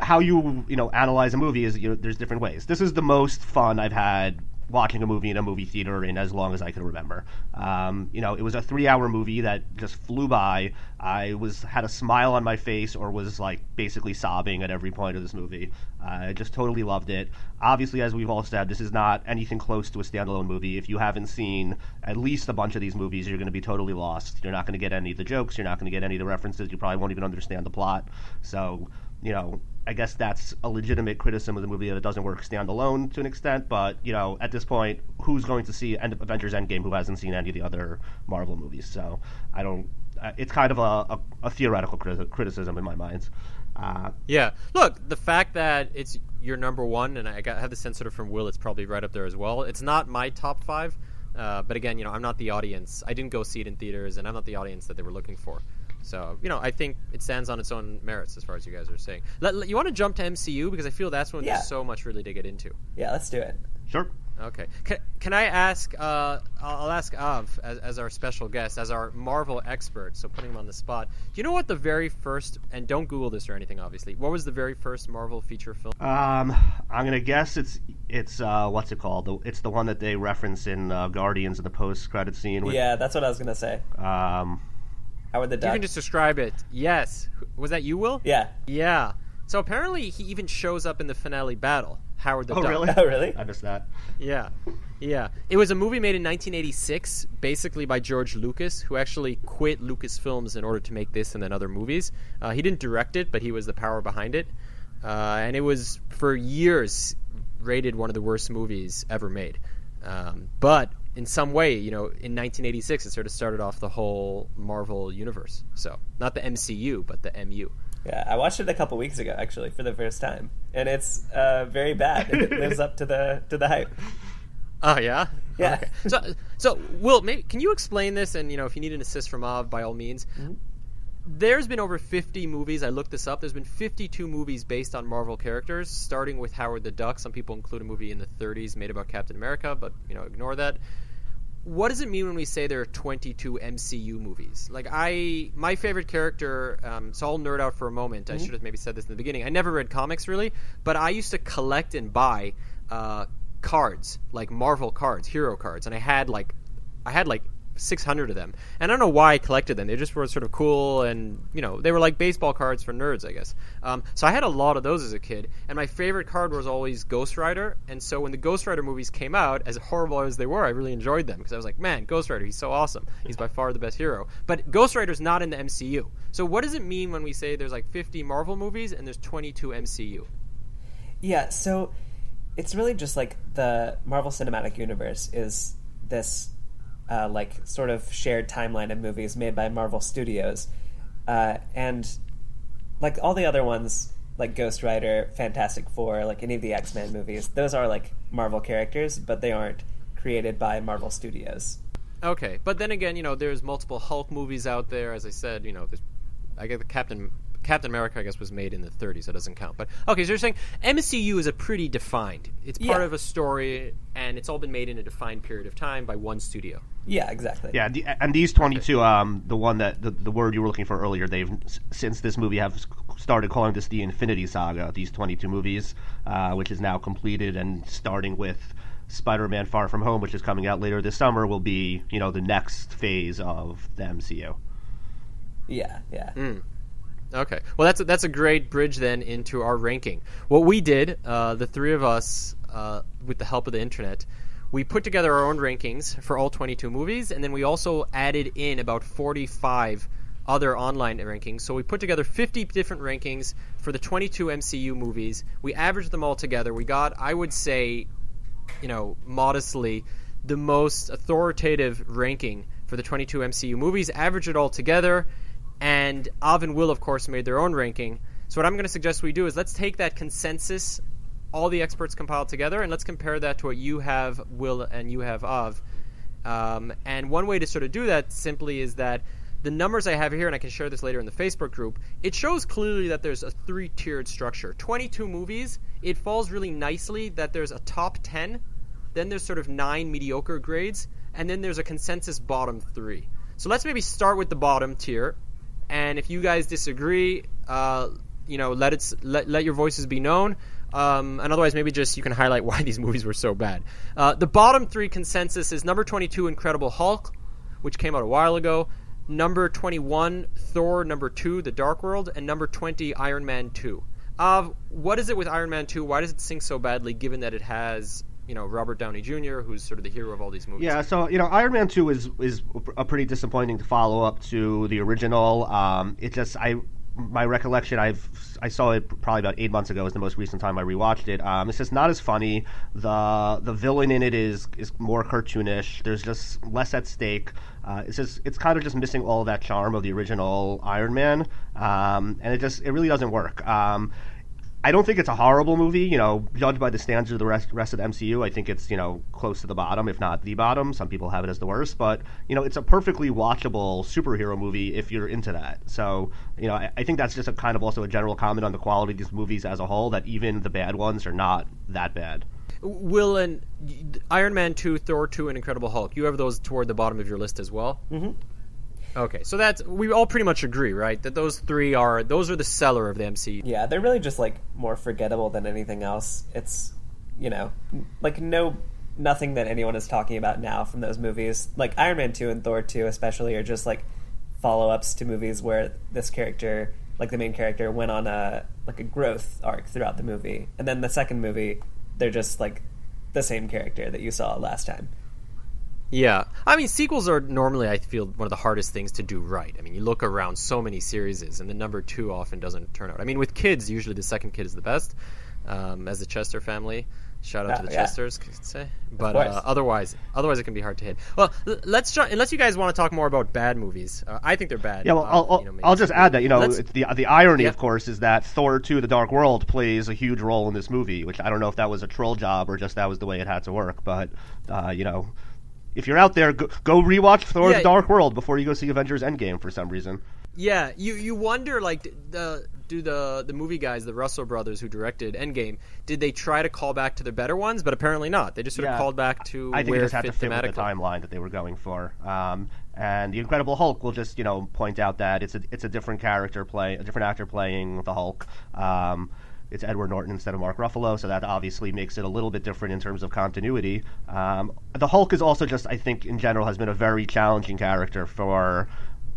how you you know analyze a movie is you know, there's different ways. This is the most fun I've had watching a movie in a movie theater in as long as I can remember. Um, you know, it was a three-hour movie that just flew by. I was had a smile on my face, or was like basically sobbing at every point of this movie. I just totally loved it. Obviously, as we've all said, this is not anything close to a standalone movie. If you haven't seen at least a bunch of these movies, you're going to be totally lost. You're not going to get any of the jokes. You're not going to get any of the references. You probably won't even understand the plot. So, you know, I guess that's a legitimate criticism of the movie that it doesn't work standalone to an extent. But you know, at this point, who's going to see End- Avengers Endgame who hasn't seen any of the other Marvel movies? So I don't. Uh, it's kind of a, a, a theoretical criti- criticism in my mind. Uh, Yeah. Look, the fact that it's your number one, and I got, I have the sense sort of from Will, it's probably right up there as well. It's not my top five, uh, but again, you know, I'm not the audience. I didn't go see it in theaters, and I'm not the audience that they were looking for. So, you know, I think it stands on its own merits as far as you guys are saying. Let, let- you want to jump to MCU because I feel that's when Yeah. there's so much really to get into. Yeah, let's do it. sure. Okay. Can, can I ask? Uh, I'll I'll ask Av as, as our special guest, as our Marvel expert. So putting him on the spot. Do you know what the very first? And don't Google this or anything, obviously. What was the very first Marvel feature film? Um, I'm gonna guess it's it's uh, what's it called? The, it's the one that they reference in uh, Guardians in the post-credit scene. With, Yeah, that's what I was gonna say. Um, Howard the Duck. You can just describe it. Yes. Was that you, Will? Yeah. Yeah. So apparently he even shows up in the finale battle. Howard the oh Duck. really? Oh, really? I missed that. Yeah. Yeah. It was a movie made in 1986, basically by George Lucas, who actually quit Lucasfilms in order to make this and then other movies. Uh, he didn't direct it, but he was the power behind it. Uh, and it was, for years, rated one of the worst movies ever made. Um, but in some way, you know, in 1986, it sort of started off the whole Marvel universe. So, not the MCU, but the MU. Yeah, I watched it a couple weeks ago actually for the first time, and it's uh, very bad. It lives up to the to the hype. Oh yeah, Yeah. Okay. So, so Will, maybe can you explain this? And you know, if you need an assist from Av, by all means. There's been over 50 movies. I looked this up. There's been 52 movies based on Marvel characters, starting with Howard the Duck. Some people include a movie in the 30s made about Captain America, but you know, ignore that. What does it mean when we say there are 22 MCU movies? Like I, my favorite character. Um, so I'll nerd out for a moment. Mm-hmm. I should have maybe said this in the beginning. I never read comics really, but I used to collect and buy uh, cards, like Marvel cards, hero cards, and I had like, I had like 600 of them. And I don't know why I collected them. They just were sort of cool and, you know, they were like baseball cards for nerds, I guess. Um, so I had a lot of those as a kid. And my favorite card was always Ghost Rider. And so when the Ghost Rider movies came out, as horrible as they were, I really enjoyed them because I was like, man, Ghost Rider, he's so awesome. He's by far the best hero. But Ghost Rider's not in the MCU. So what does it mean when we say there's like 50 Marvel movies and there's 22 MCU? Yeah, so it's really just like the Marvel Cinematic Universe is this uh, like sort of shared timeline of movies made by Marvel Studios, uh, and like all the other ones, like Ghost Rider, Fantastic Four, like any of the X Men movies, those are like Marvel characters, but they aren't created by Marvel Studios. Okay, but then again, you know, there's multiple Hulk movies out there. As I said, you know, there's, I get the Captain Captain America, I guess, was made in the 30s, so it doesn't count. But okay, so you're saying MCU is a pretty defined. It's part Yeah. of a story, and it's all been made in a defined period of time by one studio. Yeah, exactly. Yeah, the, and these 22, um, the one that the, the word you were looking for earlier, they've since this movie have started calling this the Infinity Saga. These 22 movies, uh, which is now completed, and starting with Spider-Man: Far From Home, which is coming out later this summer, will be you know the next phase of the MCU. yeah, yeah. Okay, well that's a, that's a great bridge then into our ranking. What we did, uh, the three of us, uh, with the help of the internet, we put together our own rankings for all 22 movies, and then we also added in about 45 other online rankings. So we put together 50 different rankings for the 22 MCU movies. We averaged them all together. We got, I would say, you know, modestly, the most authoritative ranking for the 22 MCU movies. Average it all together, and Av and Will, of course, made their own ranking. So what I'm going to suggest we do is let's take that consensus, all the experts compiled together, and let's compare that to what you have, Will, and you have, of. Um, and one way to sort of do that simply is that the numbers I have here, and I can share this later in the Facebook group, it shows clearly that there's a three tiered structure. 22 movies, it falls really nicely that there's a top 10, then there's sort of nine mediocre grades, and then there's a consensus bottom three. So let's maybe start with the bottom tier, and if you guys disagree, uh, you know, let it let, let your voices be known. Um, and otherwise, maybe just you can highlight why these movies were so bad. Uh, the bottom three consensus is number 22, Incredible Hulk, which came out a while ago. Number 21, Thor. Number 2, The Dark World. And number 20, Iron Man 2. Uh, what is it with Iron Man 2? Why does it sink so badly given that it has, you know, Robert Downey Jr., who's sort of the hero of all these movies? Yeah, so you know, Iron Man Two is is a pretty disappointing follow up to the original. Um, it just I my recollection I've I saw it probably about eight months ago is the most recent time I rewatched it. Um, it's just not as funny. The the villain in it is is more cartoonish. There's just less at stake. Uh, it's just it's kind of just missing all that charm of the original Iron Man, um, and it just it really doesn't work. Um, I don't think it's a horrible movie. You know, judged by the standards of the rest, rest of the MCU, I think it's you know close to the bottom, if not the bottom. Some people have it as the worst, but you know, it's a perfectly watchable superhero movie if you're into that. So you know, I, I think that's just a kind of also a general comment on the quality of these movies as a whole. That even the bad ones are not that bad. Will and Iron Man 2, Thor 2, and Incredible Hulk. You have those toward the bottom of your list as well. Mm-hmm. Okay, so that's we all pretty much agree, right? That those three are those are the cellar of the MCU. Yeah, they're really just like more forgettable than anything else. It's you know, like no nothing that anyone is talking about now from those movies. Like Iron Man 2 and Thor 2 especially are just like follow-ups to movies where this character, like the main character went on a like a growth arc throughout the movie. And then the second movie, they're just like the same character that you saw last time. Yeah, I mean sequels are normally I feel one of the hardest things to do right. I mean you look around so many series, and the number two often doesn't turn out. I mean with kids, usually the second kid is the best. Um, as the Chester family, shout out Yeah, to the yeah. Chesters, could say. But uh, otherwise, otherwise it can be hard to hit. Well, let's try, unless you guys want to talk more about bad movies. Uh, I think they're bad. Yeah, well, Uh, I'll, I'll, you know, I'll just add that you know the the irony, Yeah. of course, is that Thor two: The Dark World plays a huge role in this movie, which I don't know if that was a troll job or just that was the way it had to work. But uh, you know, if you're out there, go, go rewatch Thor: Yeah. The Dark World before you go see Avengers Endgame for some reason. Yeah, you you wonder like the do the the movie guys, the Russo brothers who directed Endgame, did they try to call back to the better ones? But apparently not. They just sort Yeah. of called back to I think where it just had to fit with the timeline that they were going for. Um, and the Incredible Hulk will just you know point out that it's a it's a different character play, a different actor playing the Hulk. Um, it's Edward Norton instead of Mark Ruffalo, so that obviously makes it a little bit different in terms of continuity. Um, the Hulk is also just, I think, in general, has been a very challenging character for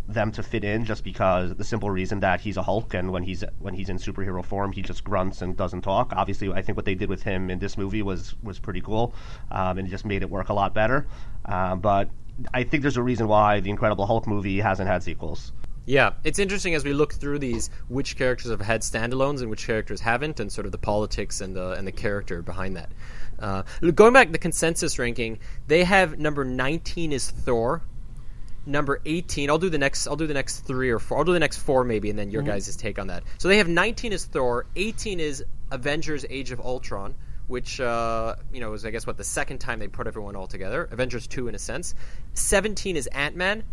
them to fit in, just because the simple reason that he's a Hulk, and when he's when he's in superhero form, he just grunts and doesn't talk. Obviously, I think what they did with him in this movie was was pretty cool, um, and just made it work a lot better. Um, but I think there's a reason why the Incredible Hulk movie hasn't had sequels. Yeah, it's interesting as we look through these which characters have had standalones and which characters haven't, and sort of the politics and the and the character behind that. Uh, going back to the consensus ranking, they have number 19 is Thor, number 18. I'll do the next. I'll do the next three or four. I'll do the next four maybe, and then your guys' take on that. So they have 19 is Thor, 18 is Avengers: Age of Ultron. Which uh, you know is I guess what the second time they put everyone all together. Avengers two in a sense. Seventeen is Ant Man,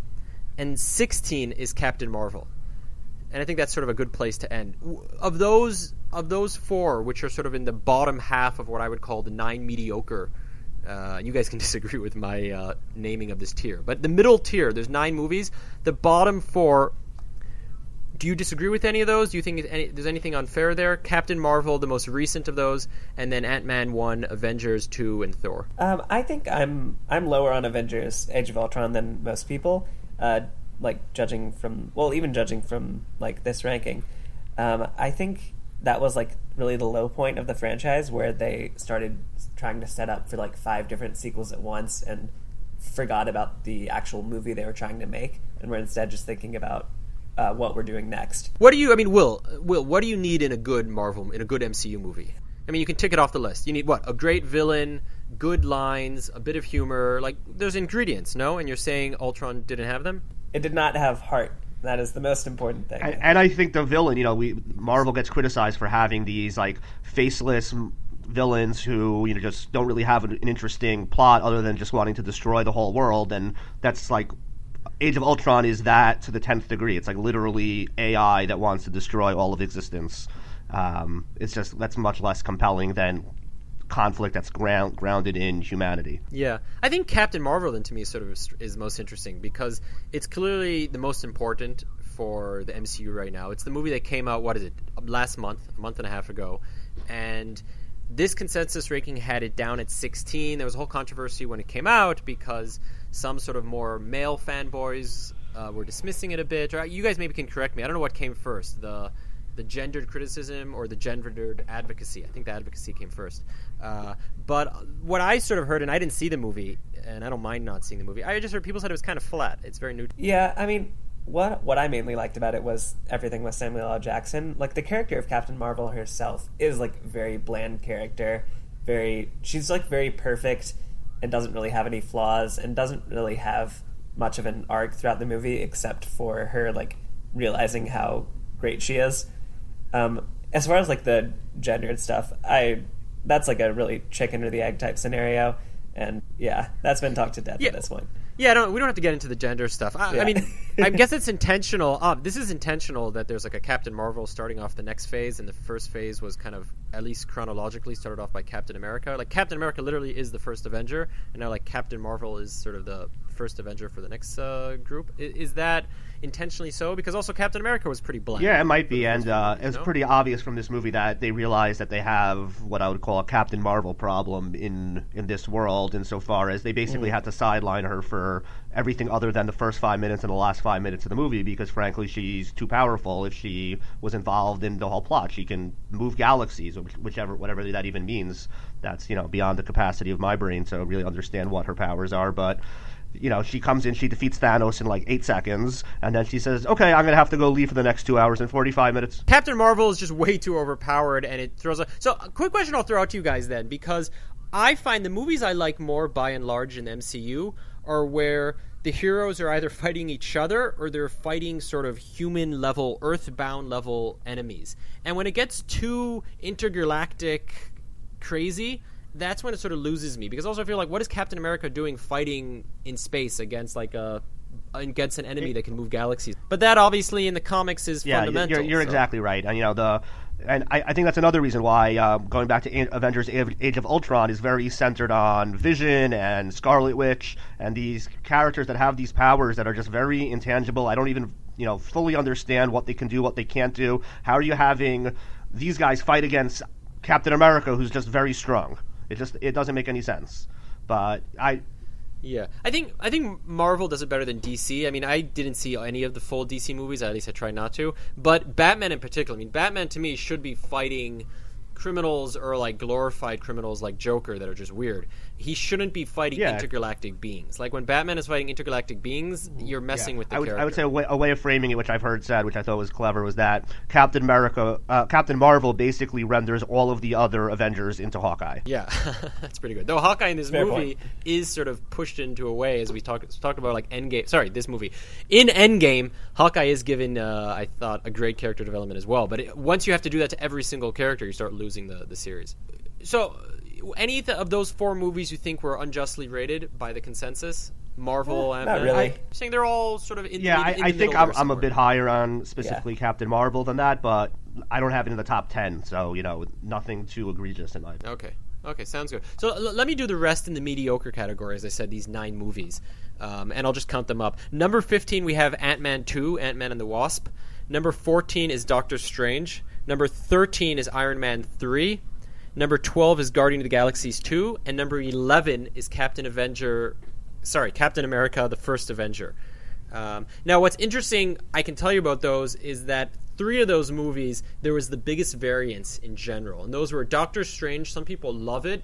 and 16 is Captain Marvel. And I think that's sort of a good place to end. Of those of those four, which are sort of in the bottom half of what I would call the nine mediocre, uh, you guys can disagree with my uh, naming of this tier, but the middle tier, there's nine movies. The bottom four. Do you disagree with any of those? Do you think any, there's anything unfair there? Captain Marvel, the most recent of those, and then Ant Man one, Avengers two, and Thor. Um, I think I'm I'm lower on Avengers: Age of Ultron than most people. Uh, like judging from well, even judging from like this ranking, um, I think that was like really the low point of the franchise where they started trying to set up for like five different sequels at once and forgot about the actual movie they were trying to make and were instead just thinking about uh, what we're doing next. What do you? I mean, Will, Will, what do you need in a good Marvel, in a good MCU movie? I mean, you can tick it off the list. You need what? A great villain, good lines, a bit of humor. Like, there's ingredients, no? And you're saying Ultron didn't have them? It did not have heart. That is the most important thing. And, and I think the villain, you know, we Marvel gets criticized for having these like faceless villains who you know just don't really have an, an interesting plot other than just wanting to destroy the whole world, and that's like Age of Ultron is that to the tenth degree. It's like literally AI that wants to destroy all of existence. Um, it's just that's much less compelling than conflict that's ground, grounded in humanity. Yeah, I think Captain Marvel then to me is sort of is, most interesting because it's clearly the most important for the MCU right now. It's the movie that came out what is it last month, a month and a half ago, and this consensus ranking had it down at 16. There was a whole controversy when it came out because some sort of more male fanboys uh, were dismissing it a bit. Or you guys maybe can correct me. I don't know what came first the the gendered criticism or the gendered advocacy. I think the advocacy came first. Uh, but what I sort of heard, and I didn't see the movie, and I don't mind not seeing the movie. I just heard people said it was kind of flat. It's very new. Yeah, I mean, what what I mainly liked about it was everything with Samuel L. Jackson. Like the character of Captain Marvel herself is like very bland character. Very, she's like very perfect and doesn't really have any flaws and doesn't really have much of an arc throughout the movie except for her like realizing how great she is. Um, as far as like the gendered stuff, I that's like a really chicken or the egg type scenario, and yeah, that's been talked to death Yeah. at this point. Yeah, don't, we don't have to get into the gender stuff. I, I mean, I guess it's intentional. Uh, this is intentional that there's like a Captain Marvel starting off the next phase, and the first phase was kind of, at least chronologically, started off by Captain America. Like Captain America literally is the first Avenger, and now like Captain Marvel is sort of the first Avenger for the next uh, group. I, is that intentionally so? Because also Captain America was pretty bland. Yeah, it might be, and uh, it's know? pretty obvious from this movie that they realize that they have what I would call a Captain Marvel problem in in this world, insofar as they basically Mm. had to sideline her for everything other than the first five minutes and the last five minutes of the movie, because frankly, she's too powerful. If she was involved in the whole plot, she can move galaxies, whichever whatever that even means. That's you know beyond the capacity of my brain to really understand what her powers are, but you know, she comes in, she defeats Thanos in like eight seconds, and then she says, "Okay, I'm gonna have to go leave for the next two hours and 45 minutes." Captain Marvel is just way too overpowered, and it throws. A, so, a quick question I'll throw out to you guys then, because I find the movies I like more, by and large, in the MCU are where the heroes are either fighting each other or they're fighting sort of human level, earthbound level enemies. And when it gets too intergalactic, crazy. That's when it sort of loses me because also I feel like what is Captain America doing fighting in space against like a against an enemy that can move galaxies. But that obviously in the comics is yeah, fundamental. you're, you're so- exactly right. And you know the, and I, I think that's another reason why uh, going back to A- Avengers: Age Age of Ultron is very centered on Vision and Scarlet Witch and these characters that have these powers that are just very intangible. I don't even you know fully understand what they can do, what they can't do. How are you having these guys fight against Captain America, who's just very strong? It just it doesn't make any sense. But I Yeah, I think I think Marvel does it better than DC. I mean, I didn't see any of the full DC movies. At least I tried not to. But Batman in particular, I mean, Batman to me should be fighting criminals or like glorified criminals like Joker that are just weird. He shouldn't be fighting Yeah. intergalactic beings. Like when Batman is fighting intergalactic beings, you're messing with the I would, character. I would say a way, a way of framing it, which I've heard said, which I thought was clever, was that Captain America, uh, Captain Marvel, basically renders all of the other Avengers into Hawkeye. Yeah, that's pretty good. Though Hawkeye in this Fair movie point. is sort of pushed into a way, as we talked talked about, like Endgame. Sorry, this movie in Endgame, Hawkeye is given, uh, I thought, a great character development as well. But it, once you have to do that to every single character, you start losing the the series. So, any th- of those four movies you think were unjustly rated by the consensus? Marvel and not really. I, saying they're all sort of in Yeah, the, I, in I the think I'm, I'm a bit higher on specifically Captain Marvel than that, but I don't have it in the top ten, so you know, nothing too egregious in my. opinion. Okay. Okay, sounds good. So l- let me do the rest in the mediocre category, as I said, these nine movies. Um, and I'll just count them up. Number 15, we have Ant Man 2, Ant Man and the Wasp. Number 14 is Doctor Strange. Number 13 is Iron Man 3. Number 12 is Guardian of the Galaxies 2. And number 11 is Captain Avenger. Sorry, Captain America, the First Avenger. Um, now, what's interesting, I can tell you about those, is that three of those movies, there was the biggest variance in general. And those were Doctor Strange, some people love it,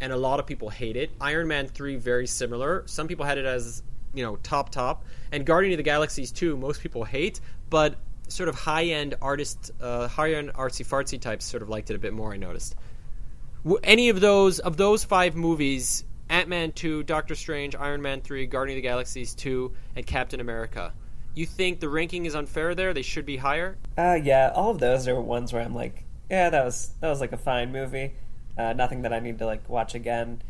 and a lot of people hate it. Iron Man 3, very similar. Some people had it as, you know, top, top. And Guardian of the Galaxies 2, most people hate, but sort of high end artist, uh, high end artsy fartsy types sort of liked it a bit more, I noticed. Any of those of those five movies Ant Man 2, Doctor Strange, Iron Man 3, Guardian of the Galaxies 2, and Captain America. You think the ranking is unfair there? They should be higher? Uh, yeah, all of those are ones where I'm like, yeah, that was that was like a fine movie. Uh, nothing that I need to like watch again.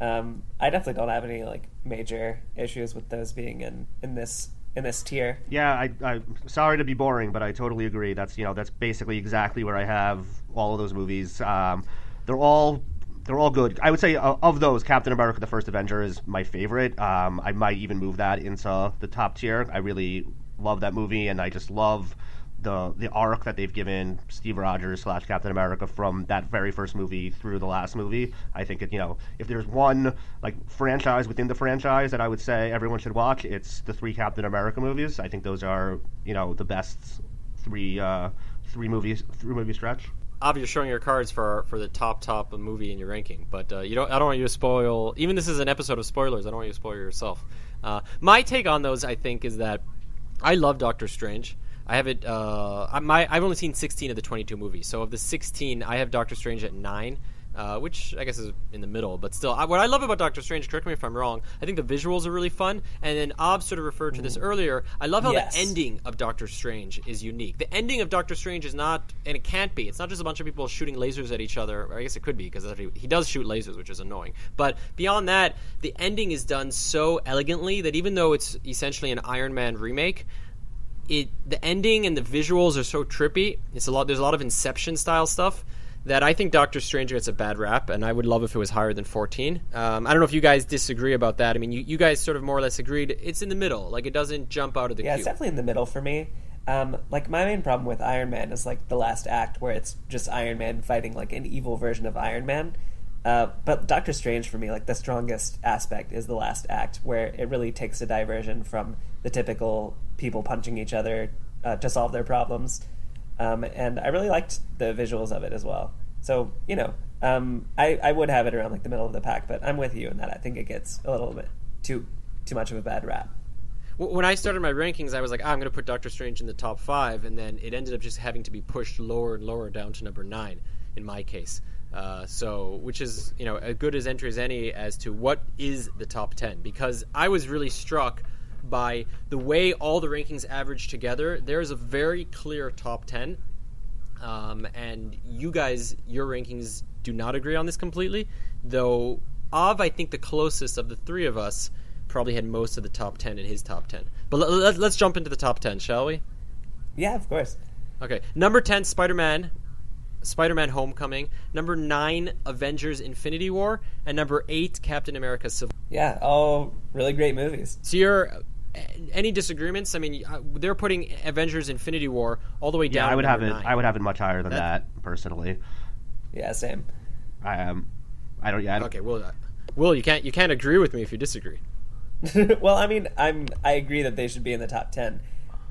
Um, I definitely don't have any like major issues with those being in in this in this tier. Yeah, I, I'm sorry to be boring, but I totally agree. That's you know that's basically exactly where I have all of those movies. Um, they're all they're all good. I would say uh, of those, Captain America: The First Avenger is my favorite. Um, I might even move that into the top tier. I really love that movie, and I just love the the arc that they've given Steve Rogers slash Captain America from that very first movie through the last movie. I think it, you know if there's one like franchise within the franchise that I would say everyone should watch, it's the three Captain America movies. I think those are you know the best three uh, three movies three movie stretch. Av, you're showing your cards for for the top top movie in your ranking, but uh, you don't. I don't want you to spoil. Even this is an episode of spoilers. I don't want you to spoil yourself. Uh, my take on those, I think, is that I love Doctor Strange. I have it. Uh, my I've only seen 16 of the 22 movies. So of the 16, I have Doctor Strange at nine, uh, which I guess is in the middle. But still, I, what I love about Doctor Strange, correct me if I'm wrong, I think the visuals are really fun. And then Av sort of referred to this earlier. I love how Yes. the ending of Doctor Strange is unique. The ending of Doctor Strange is not, and it can't be. It's not just a bunch of people shooting lasers at each other. I guess it could be because he does shoot lasers, which is annoying. But beyond that, the ending is done so elegantly that even though it's essentially an Iron Man remake, it the ending and the visuals are so trippy. It's a lot. There's a lot of Inception style stuff that I think Doctor Strange gets a bad rap, and I would love if it was higher than 14. Um, I don't know if you guys disagree about that. I mean, you, you guys sort of more or less agreed. It's in the middle. Like it doesn't jump out of the Yeah, queue. it's definitely in the middle for me. Um, like my main problem with Iron Man is like the last act where it's just Iron Man fighting like an evil version of Iron Man. Uh, but Doctor Strange for me, like the strongest aspect is the last act where it really takes a diversion from the typical people punching each other uh, to solve their problems. Um, and I really liked the visuals of it as well. So you know, um, I, I would have it around like the middle of the pack, but I'm with you in that. I think it gets a little bit too too much of a bad rap. When I started my rankings, I was like, ah, I'm going to put Doctor Strange in the top five, and then it ended up just having to be pushed lower and lower down to number nine in my case. Uh, so, which is you know as good as entry as any as to what is the top ten because I was really struck by the way all the rankings average together. There's a very clear top ten, um, and you guys, your rankings do not agree on this completely. Though Av, I think the closest of the three of us probably had most of the top ten in his top ten. But let, let, let's jump into the top ten, shall we? Yeah, of course. Okay, number ten, Spider Man. Spider Man Homecoming. Number nine, Avengers Infinity War. And number eight, Captain America Civil Yeah, all really great movies. So you're. Any disagreements? I mean, uh, they're putting Avengers Infinity War all the way down. Yeah, down. I would have it. nine. I would have it much higher than That- that, personally. Yeah, same. I um, I don't. Yeah. I don't, Okay, well, uh, Will, you can't you can't agree with me if you disagree. well, I mean, I'm I agree that they should be in the top ten.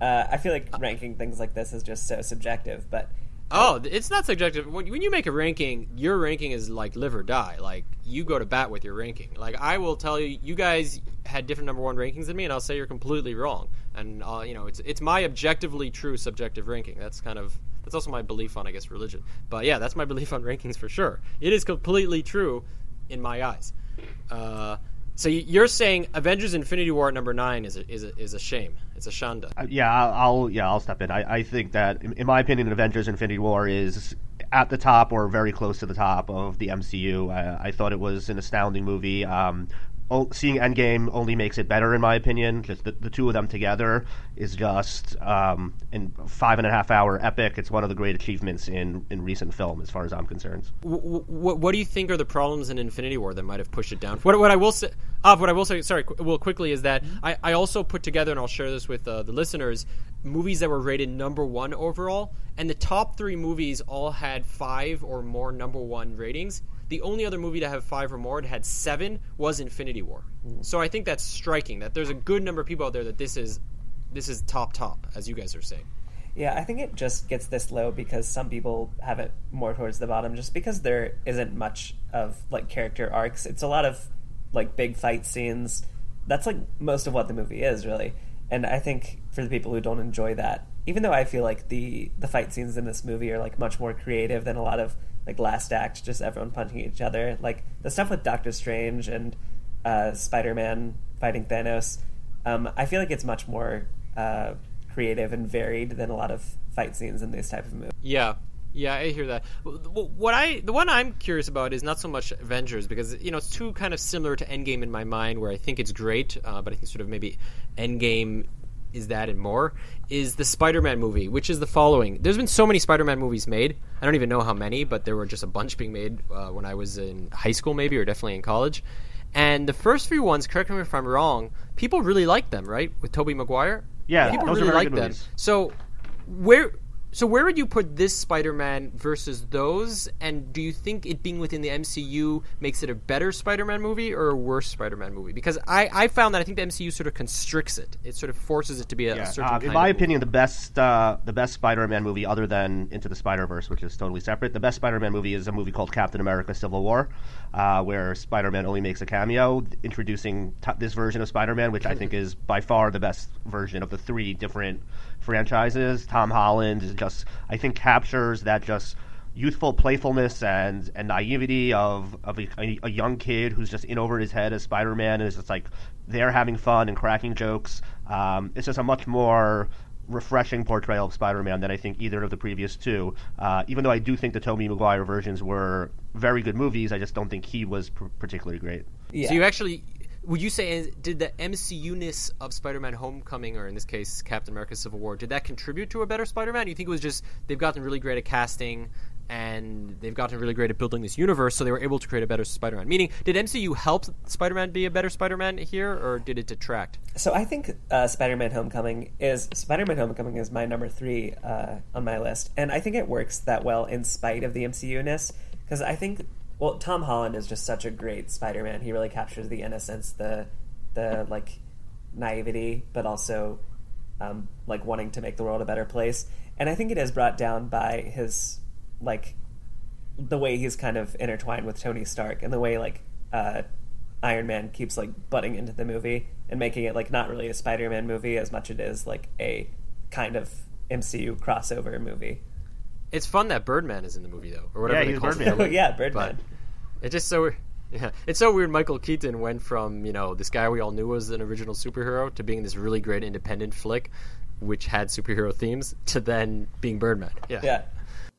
Uh, I feel like ranking things like this is just so subjective, but Oh, it's not subjective. When, you make a ranking, your ranking is like live or die. Like you go to bat with your ranking. Like I will tell you, you guys had different number one rankings than me, and I'll say you're completely wrong. And uh, you know, it's it's my objectively true subjective ranking. That's kind of that's also my belief on, I guess, religion. But yeah, that's my belief on rankings for sure. It is completely true in my eyes. Uh, so you're saying Avengers: Infinity War at number nine is a, is a, is a shame. It's a shanda. Uh, yeah, I'll, yeah I'll step in. I, I think that in, in my opinion, Avengers: Infinity War is at the top or very close to the top of the MCU. I, I thought it was an astounding movie. Um, seeing Endgame only makes it better in my opinion. Just the, the two of them together is just um, in five and a half hour epic. It's one of the great achievements in in recent film as far as I'm concerned. What, what, what do you think are the problems in Infinity War that might have pushed it down? What, what I will say, Av, what I will say, sorry, qu- well, quickly is that I, I also put together, and I'll share this with uh, the listeners, movies that were rated number one overall, and the top three movies all had five or more number one ratings. The only other movie to have five or more had seven was Infinity War. Mm. So I think that's striking. That there's a good number of people out there that this is this is top top, as you guys are saying. Yeah, I think it just gets this low because some people have it more towards the bottom just because there isn't much of like character arcs. It's a lot of like big fight scenes. That's like most of what the movie is, really. And I think for the people who don't enjoy that, even though I feel like the the fight scenes in this movie are like much more creative than a lot of like last act, just everyone punching each other. Like the stuff with Doctor Strange and uh, Spider Man fighting Thanos, um, I feel like it's much more uh, creative and varied than a lot of fight scenes in these type of movies. Yeah, yeah, I hear that. What I the one I'm curious about is not so much Avengers because you know it's too kind of similar to Endgame in my mind, where I think it's great, uh, but I think sort of maybe Endgame is that and more. Is the Spider-Man movie, which is the following. There's been so many Spider-Man movies made. I don't even know how many, but there were just a bunch being made uh, when I was in high school, maybe, or definitely in college. And the first few ones, correct me if I'm wrong, people really liked them, right? With Tobey Maguire. Yeah, people those are really very like good them. movies. So where so where would you put this Spider-Man versus those? And do you think it being within the MCU makes it a better Spider-Man movie or a worse Spider-Man movie? Because I, I found that I think the MCU sort of constricts it. It sort of forces it to be a, a certain uh, in my movie. opinion, the best uh, the best Spider-Man movie, other than Into the Spider-Verse, which is totally separate, the best Spider-Man movie is a movie called Captain America: Civil War, uh, where Spider-Man only makes a cameo, introducing t- this version of Spider-Man, which I think is by far the best version of the three different franchises. Tom Holland is just, I think, captures that just youthful playfulness and, and naivety of, of a, a, a young kid who's just in over his head as Spider-Man and is just like they're having fun and cracking jokes. Um, it's just a much more refreshing portrayal of Spider-Man than I think either of the previous two. Uh, even though I do think the Tobey Maguire versions were very good movies, I just don't think he was pr- particularly great. Yeah. So you actually would you say did the MCU-ness of Spider-Man Homecoming or in this case Captain America Civil War did that contribute to a better Spider-Man? Do you think it was just they've gotten really great at casting and they've gotten really great at building this universe so they were able to create a better Spider-Man? Meaning did MCU help Spider-Man be a better Spider-Man here or did it detract? So I think uh, Spider-Man: Homecoming is Spider-Man: Homecoming is my number three uh, on my list, and I think it works that well in spite of the MCU-ness because I think well Tom Holland is just such a great Spider-Man. He really captures the innocence, the the like naivety, but also um, like wanting to make the world a better place. And I think it is brought down by his like the way he's kind of intertwined with Tony Stark and the way like uh, Iron Man keeps like butting into the movie and making it like not really a Spider-Man movie as much as it is like a kind of MCU crossover movie. It's fun that Birdman is in the movie though or whatever Yeah, they he's call Birdman. it. Yeah, Birdman. But it's just so yeah, it's so weird. Michael Keaton went from you know this guy we all knew was an original superhero to being this really great independent flick, which had superhero themes, to then being Birdman. Yeah, Yeah.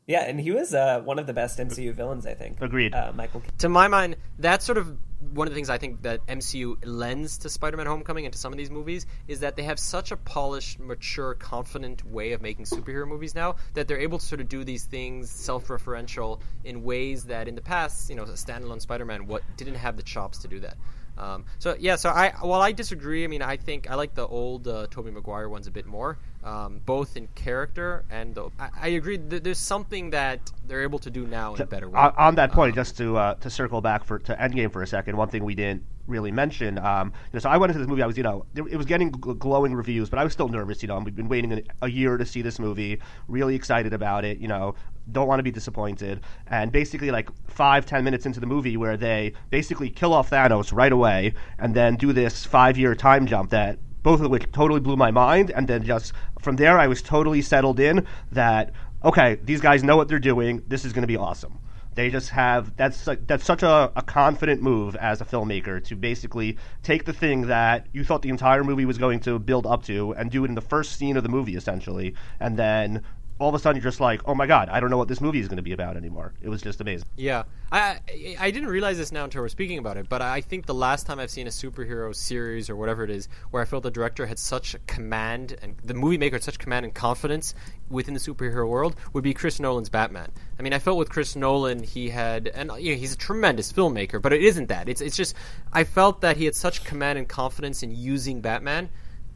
Yeah, and he was uh, one of the best MCU villains, I think. Agreed. Uh, Michael. to my mind, that's sort of one of the things I think that MCU lends to Spider-Man: Homecoming and to some of these movies is that they have such a polished, mature, confident way of making superhero movies now that they're able to sort of do these things self-referential in ways that in the past, you know, a standalone Spider-Man what didn't have the chops to do that. Um, so yeah, so I while I disagree, I mean I think I like the old uh, Tobey Maguire ones a bit more, um, both in character and the, I, I agree. Th- there's something that they're able to do now in a better way. On, on that point, just to uh, to circle back for to Endgame for a second, one thing we didn't really mention. Um, you know, so I went into this movie. I was, you know, it was getting gl- glowing reviews, but I was still nervous. You know, we've been waiting a, a year to see this movie. Really excited about it. You know, don't want to be disappointed. And basically, like five, ten minutes into the movie, where they basically kill off Thanos right away, and then do this five-year time jump that both of which totally blew my mind. And then just from there, I was totally settled in that okay, these guys know what they're doing. This is going to be awesome. They just have that's like, that's such a, a confident move as a filmmaker to basically take the thing that you thought the entire movie was going to build up to and do it in the first scene of the movie essentially, and then all of a sudden you're just like, oh my god, I don't know what this movie is going to be about anymore. It was just amazing. Yeah, I I- didn't realize this now until we're speaking about it, but I think the last time I've seen a superhero series or whatever it is where I felt the director had such command and the movie maker had such command and confidence within the superhero world would be Chris Nolan's Batman. I mean, I felt with Chris Nolan he had and you know, he's a tremendous filmmaker, but it isn't that. It's it's just I felt that he had such command and confidence in using Batman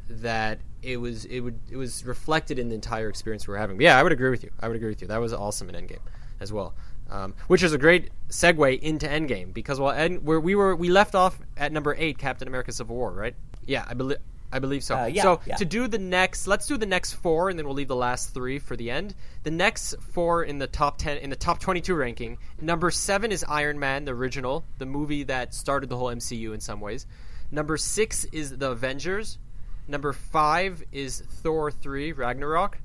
that it was it would it was reflected in the entire experience we were having. But yeah, I would agree with you. I would agree with you. That was awesome in Endgame as well. Um, which is a great segue into Endgame because well, End, where we were we left off at number eight, Captain America: Civil War, right? Yeah, I believe. I believe so. Uh, yeah, so yeah. to do the next, let's do the next four, and then we'll leave the last three for the end. The next four in the top ten, in the top twenty-two ranking. Number seven is Iron Man, the original, the movie that started the whole MCU in some ways. Number six is The Avengers. Number five is Thor 3 Ragnarok.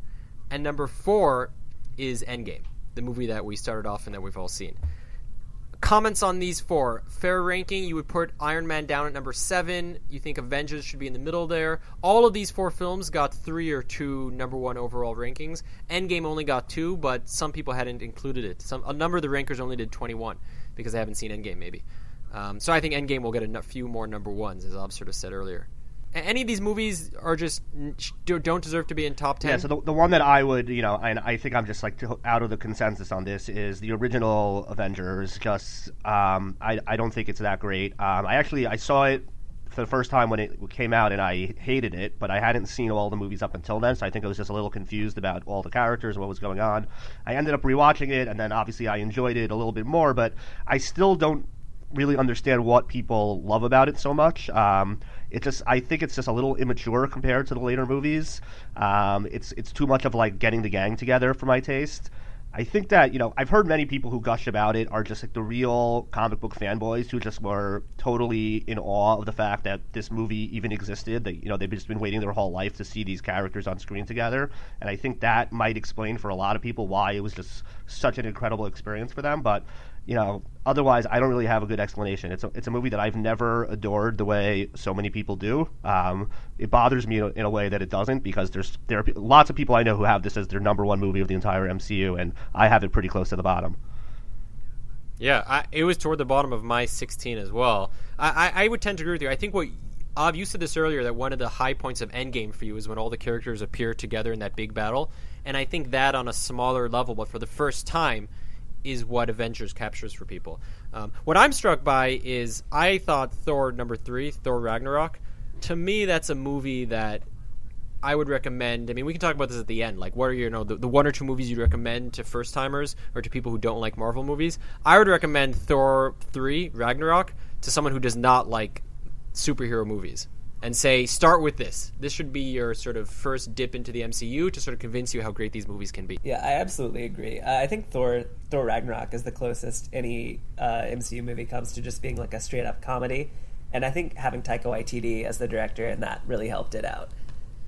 And number four is Endgame, the movie that we started off and that we've all seen. Comments on these four. Fair ranking, you would put Iron Man down at number seven. You think Avengers should be in the middle there. All of these four films got three or two number one overall rankings. Endgame only got two, but some people hadn't included it. Some A number of the rankers only did 21 because they haven't seen Endgame, maybe. Um, so I think Endgame will get a few more number ones, as Av sort of said earlier. Any of these movies are just don't deserve to be in top ten. Yeah, so the, the one that I would, you know, and I think I'm just like out of the consensus on this is the original Avengers. Just, um, I, I don't think it's that great. Um, I actually I saw it for the first time when it came out, and I hated it, but I hadn't seen all the movies up until then, so I think I was just a little confused about all the characters and what was going on. I ended up rewatching it, and then obviously I enjoyed it a little bit more, but I still don't really understand what people love about it so much. Um, it just I think it's just a little immature compared to the later movies. Um, it's it's too much of like getting the gang together for my taste. I think that you know I've heard many people who gush about it are just like the real comic book fanboys who just were totally in awe of the fact that this movie even existed. That you know they've just been waiting their whole life to see these characters on screen together, and I think that might explain for a lot of people why it was just such an incredible experience for them. But you know, otherwise, I don't really have a good explanation. It's a, it's a movie that I've never adored the way so many people do. Um, it bothers me in a, in a way that it doesn't because there's there are lots of people I know who have this as their number one movie of the entire MCU, and I have it pretty close to the bottom. Yeah, I, it was toward the bottom of my 16 as well. I, I, I would tend to agree with you. I think what Av, you said this earlier that one of the high points of Endgame for you is when all the characters appear together in that big battle, and I think that on a smaller level, but for the first time, is what Avengers captures for people. Um, what I'm struck by is I thought Thor number three, Thor Ragnarok. To me, that's a movie that I would recommend. I mean, we can talk about this at the end. Like, what are your, you know, the, the one or two movies you'd recommend to first timers or to people who don't like Marvel movies? I would recommend Thor 3 Ragnarok to someone who does not like superhero movies and say, start with this. This should be your sort of first dip into the MCU to sort of convince you how great these movies can be. Yeah, I absolutely agree. Uh, I think Thor Thor Ragnarok is the closest any uh, MCU movie comes to just being like a straight up comedy, and I think having Taika Waititi as the director and that really helped it out.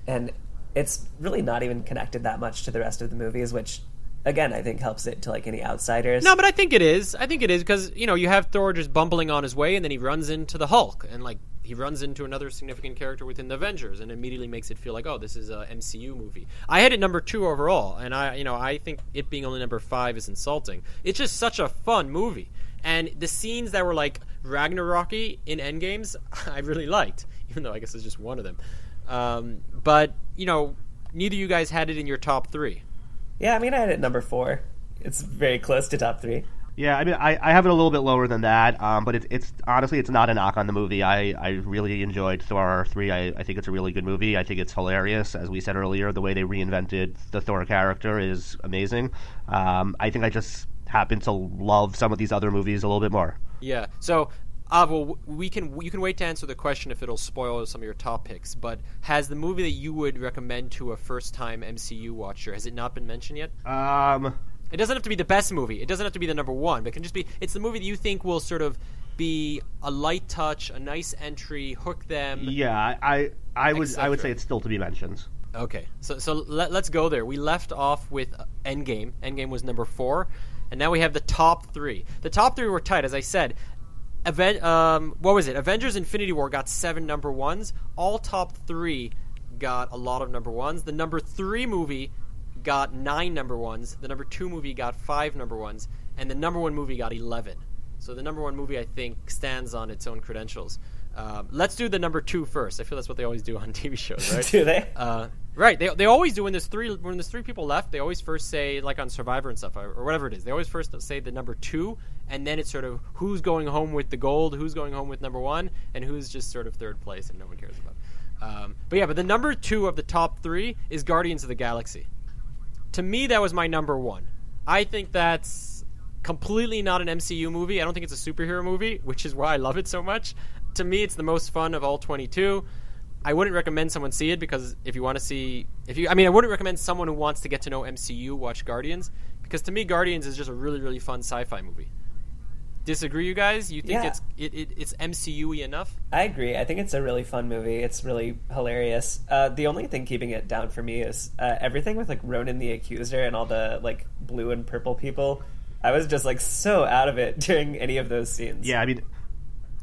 And it's really not even connected that much to the rest of the movies, which again I think helps it to like any outsiders. No, but I think it is. I think it is because you know you have Thor just bumbling on his way, and then he runs into the Hulk, and like he runs into another significant character within the Avengers, and immediately makes it feel like, oh, this is a MCU movie. I had it number two overall, and I, you know, I think it being only number five is insulting. It's just such a fun movie, and the scenes that were like Ragnarocky in Endgames, I really liked, even though I guess it's just one of them. Um, but you know, neither you guys had it in your top three. Yeah, I mean, I had it number four. It's very close to top three. Yeah, I mean, I, I have it a little bit lower than that, um, but it's it's honestly it's not a knock on the movie. I, I really enjoyed Thor three. I, I think it's a really good movie. I think it's hilarious, as we said earlier. The way they reinvented the Thor character is amazing. Um, I think I just happen to love some of these other movies a little bit more. Yeah. So, uh, well, we can you can wait to answer the question if it'll spoil some of your top picks. But has the movie that you would recommend to a first time MCU watcher has it not been mentioned yet? Um, It doesn't have to be the best movie. It doesn't have to be the number one. But it can just be it's the movie that you think will sort of be a light touch, a nice entry, hook them. yeah, I I, would I would say it's still to be mentioned. Okay, so so let, us go there. We left off with Endgame. Endgame was number four, and now we have the top three. The top three were tight, as I said. Aven- um, what was it? Avengers: Infinity War got seven number ones. All top three got a lot of number ones. The number three movie got nine number ones. The number two movie got five number ones, and the number one movie got eleven. So the number one movie, I think, stands on its own credentials. Um, let's do the number two first. I feel that's what they always do on TV shows, right? Do they? Uh, right. They, they always do when there's three when there's three people left. They always first say like on Survivor and stuff or, or whatever it is. They always first say the number two, and then it's sort of who's going home with the gold, who's going home with number one, and who's just sort of third place and no one cares about. Um, but yeah, but the number two of the top three is Guardians of the Galaxy. To me, that was my number one. I think that's completely not an MCU movie. I don't think it's a superhero movie, which is why I love it so much. To me, it's the most fun of all 22. I wouldn't recommend someone see it because if you want to see, if you, I mean, I wouldn't recommend someone who wants to get to know MCU watch Guardians because to me, Guardians is just a really, really fun sci-fi movie. Disagree, you guys? You think Yeah. it's it, it, it's MCU-y enough? I agree. I think it's a really fun movie. It's really hilarious. Uh, the only thing keeping it down for me is uh, everything with like Ronan the Accuser and all the like blue and purple people. I was just like so out of it during any of those scenes. Yeah, I mean,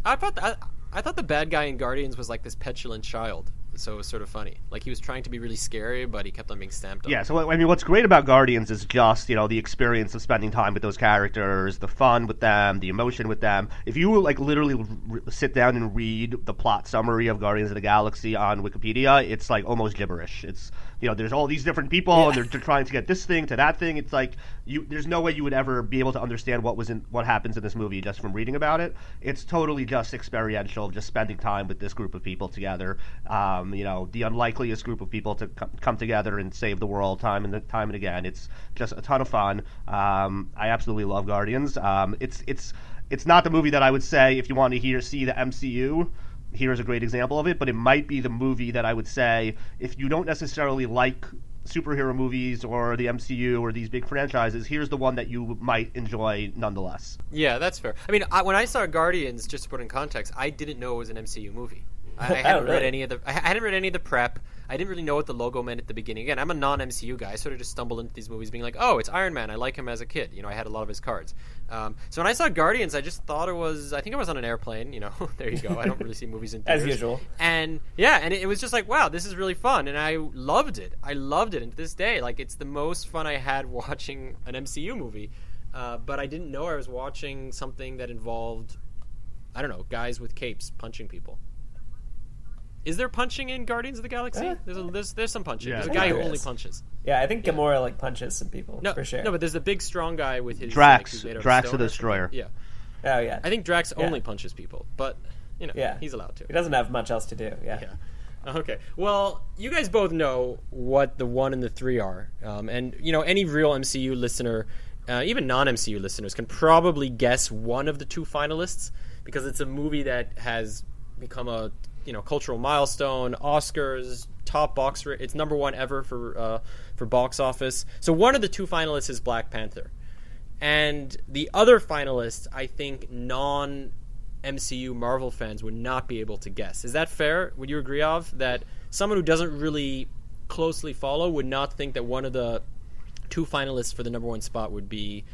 I thought I, I thought the bad guy in Guardians was like this petulant child, so it was sort of funny. Like he was trying to be really scary, but he kept on being stamped on. Yeah, so I mean, what's great about Guardians is just you know the experience of spending time with those characters, the fun with them, the emotion with them. If you like literally r- sit down and read the plot summary of Guardians of the Galaxy on Wikipedia, it's like almost gibberish. It's you know there's all these different people and they're, they're trying to get this thing to that thing. It's like you there's no way you would ever be able to understand what was in what happens in this movie just from reading about it. It's totally just experiential, just spending time with this group of people together. Um, you know, the unlikeliest group of people to co- come together and save the world time and time and again. It's just a ton of fun. Um, I absolutely love Guardians. Um, it's it's it's not the movie that I would say if you want to hear see the MCU. Here's a great example of it, but it might be the movie that I would say if you don't necessarily like superhero movies or the MCU or these big franchises, here's the one that you might enjoy nonetheless. Yeah, that's fair. I mean, I, when I saw Guardians, just to put in context, I didn't know it was an MCU movie. I, I oh, hadn't read any of the. I hadn't read any of the prep. I didn't really know what the logo meant at the beginning. Again, I'm a non-MCU guy. I sort of just stumbled into these movies, being like, "Oh, it's Iron Man. I like him as a kid. You know, I had a lot of his cards." Um, so when I saw Guardians, I just thought it was. I think I was on an airplane. You know, there you go. I don't really see movies in As theaters. usual. And yeah, and it, it was just like, wow, this is really fun, and I loved it. I loved it, and to this day, like, it's the most fun I had watching an MCU movie. Uh, but I didn't know I was watching something that involved, I don't know, guys with capes punching people. Is there punching in Guardians of the Galaxy? Uh, there's, a, there's there's some punching. Yeah, there's a guy who only punches. Yeah, I think Gamora like punches some people No, for sure. no, but there's a big strong guy with his Drax. like, who's made Drax the. Destroyer. Yeah, oh yeah, I think Drax Yeah. only punches people, but you know, yeah, he's allowed to. He doesn't have much else to do. Yeah. Yeah. Okay. Well, you guys both know what the one and the three are, um, and you know any real MCU listener, uh, even non-MCU listeners, can probably guess one of the two finalists because it's a movie that has become a you know cultural milestone, Oscars, top box. It's number one ever for uh, for box office. So one of the two finalists is Black Panther, and the other finalist, I think, non MCU Marvel fans would not be able to guess. Is that fair? Would you agree, of that someone who doesn't really closely follow would not think that one of the two finalists for the number one spot would be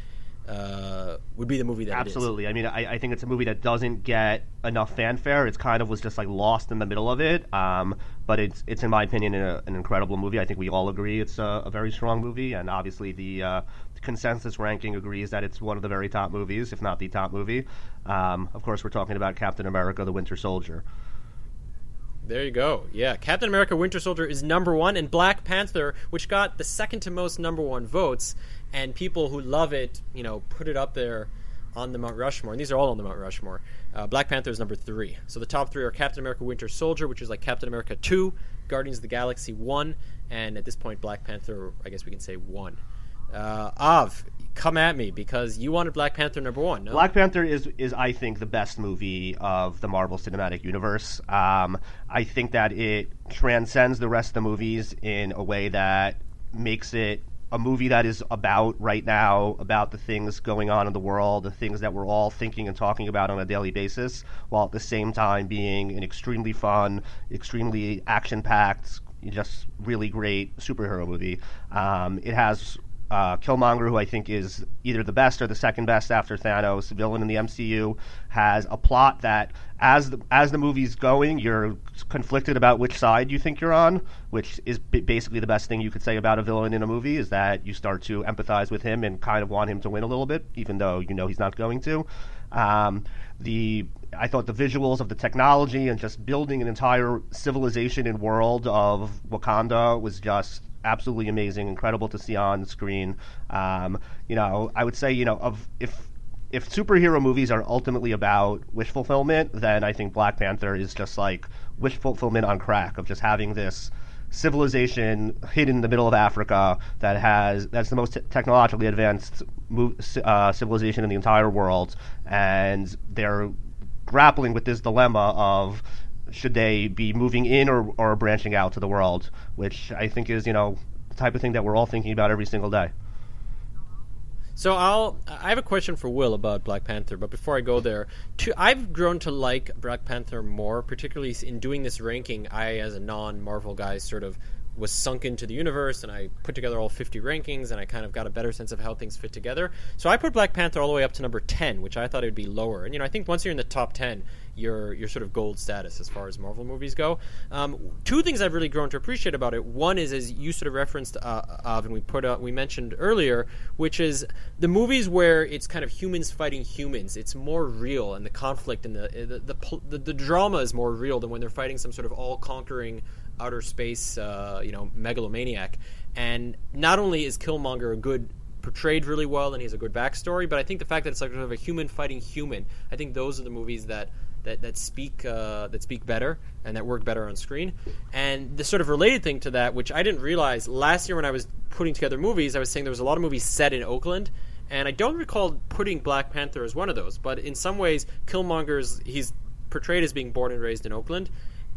uh, would be the movie that Absolutely. I mean, I, I, think it's a movie that doesn't get enough fanfare. It's kind of was just like lost in the middle of it. Um, but it's it's in my opinion a, an incredible movie. I think we all agree it's a, a very strong movie, and obviously the, uh, consensus ranking agrees that it's one of the very top movies, if not the top movie. Um, of course, we're talking about Captain America: The Winter Soldier. There you go. Yeah, Captain America: Winter Soldier is number one, and Black Panther, which got the second to most number one votes, and people who love it, you know, put it up there on the Mount Rushmore. And these are all on the Mount Rushmore. Uh, Black Panther is number three. So the top three are Captain America: Winter Soldier, which is like Captain America two, Guardians of the Galaxy one, and at this point, Black Panther. I guess we can say one. Uh, Av, come at me because you wanted Black Panther number one. No? Black Panther is is I think the best movie of the Marvel Cinematic Universe. Um, I think that it transcends the rest of the movies in a way that makes it a movie that is about right now about the things going on in the world, the things that we're all thinking and talking about on a daily basis, while at the same time being an extremely fun, extremely action packed, just really great superhero movie. Um, it has uh, Killmonger, who I think is either the best or the second best after Thanos, villain in the MCU, has a plot that as the, as the movie's going, you're conflicted about which side you think you're on, which is b- basically the best thing you could say about a villain in a movie is that you start to empathize with him and kind of want him to win a little bit, even though you know he's not going to. Um, the I thought the visuals of the technology and just building an entire civilization and world of Wakanda was just absolutely amazing, incredible to see on screen. Um, you know, I would say, you know, of if if superhero movies are ultimately about wish fulfillment, then I think Black Panther is just like wish fulfillment on crack of just having this civilization hidden in the middle of Africa that has that's the most t- technologically advanced uh, civilization in the entire world, and they're grappling with this dilemma of should they be moving in or, or branching out to the world, which I think is, you know, the type of thing that we're all thinking about every single day. So I'll I have a question for Will about Black Panther, but before I go there, to, I've grown to like Black Panther more, particularly in doing this ranking. I, as a non-Marvel guy, sort of was sunk into the universe and I put together all 50 rankings and I kind of got a better sense of how things fit together. So I put Black Panther all the way up to number 10, which I thought it would be lower. And you know, I think once you're in the top 10, your your sort of gold status as far as Marvel movies go. Um, two things I've really grown to appreciate about it. One is, as you sort of referenced uh, of, and we put out, we mentioned earlier, which is the movies where it's kind of humans fighting humans. It's more real, and the conflict and the the the, the, the drama is more real than when they're fighting some sort of all conquering outer space, uh, you know, megalomaniac. And not only is Killmonger a good portrayed really well and he has a good backstory, but I think the fact that it's like sort of a human fighting human, I think those are the movies that that that speak uh, that speak better and that work better on screen. And the sort of related thing to that, which I didn't realize last year when I was putting together movies, I was saying there was a lot of movies set in Oakland. And I don't recall putting Black Panther as one of those, but in some ways, Killmonger's he's portrayed as being born and raised in Oakland,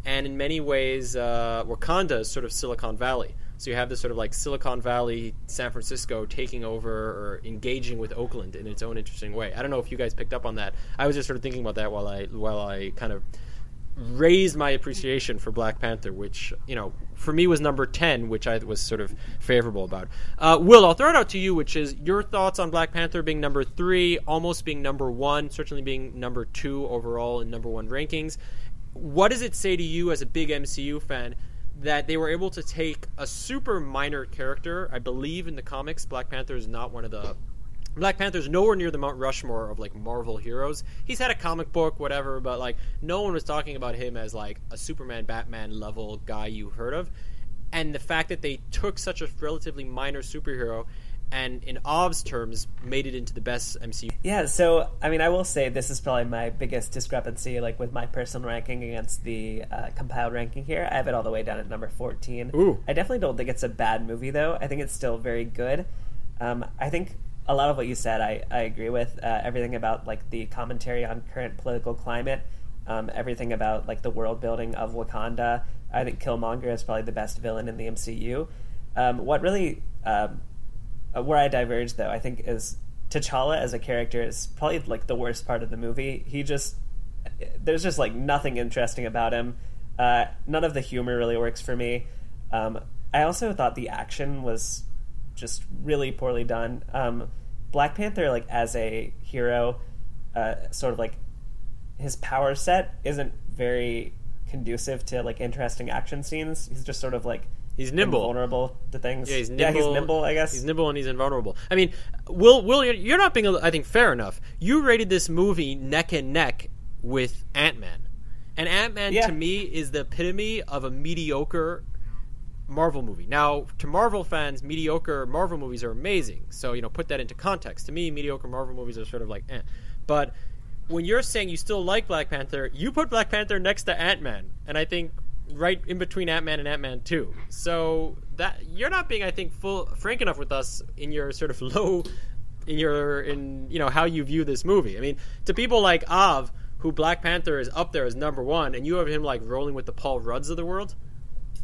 and in many ways, uh, Wakanda is sort of Silicon Valley. So you have this sort of like Silicon Valley, San Francisco taking over or engaging with Oakland in its own interesting way. I don't know if you guys picked up on that. I was just sort of thinking about that while I while I kind of raised my appreciation for Black Panther, which you know for me was number ten, which I was sort of favorable about. Uh, Will, I'll throw it out to you, which is your thoughts on Black Panther being number three, almost being number one, certainly being number two overall in number one rankings. What does it say to you as a big MCU fan? that they were able to take a super minor character. I believe in the comics, Black Panther is not one of the Black Panther's nowhere near the Mount Rushmore of like Marvel heroes. He's had a comic book, whatever, but like no one was talking about him as like a Superman, Batman level guy you heard of. And the fact that they took such a relatively minor superhero and in Av's terms, made it into the best MCU. Yeah, so I mean, I will say this is probably my biggest discrepancy, like with my personal ranking against the uh, compiled ranking here. I have it all the way down at number fourteen. Ooh. I definitely don't think it's a bad movie, though. I think it's still very good. Um, I think a lot of what you said, I, I agree with. Uh, everything about like the commentary on current political climate, um, everything about like the world building of Wakanda. I think Killmonger is probably the best villain in the MCU. Um, what really um, uh, where I diverge, though, I think is T'Challa as a character is probably like the worst part of the movie. He just there's just like nothing interesting about him. Uh, none of the humor really works for me. Um, I also thought the action was just really poorly done. Um, Black Panther, like as a hero, uh, sort of like his power set isn't very conducive to like interesting action scenes. He's just sort of like He's nimble. vulnerable to things. Yeah, he's nimble. Yeah, he's nimble. I guess. he's nimble and he's invulnerable. I mean, Will, Will, you're- you're not being, I think, fair enough. You rated this movie neck and neck with Ant Man, and Ant Man Yeah. to me is the epitome of a mediocre Marvel movie. Now, to Marvel fans, mediocre Marvel movies are amazing. So you know, put that into context. To me, mediocre Marvel movies are sort of like, eh. But when you're saying you still like Black Panther, you put Black Panther next to Ant Man, and I think right in between Ant Man and Ant Man Two. So that you're not being, I think, full frank enough with us in your sort of low, in your in you know how you view this movie. I mean, to people like Av, who Black Panther is up there as number one, and you have him like rolling with the Paul Rudds of the world.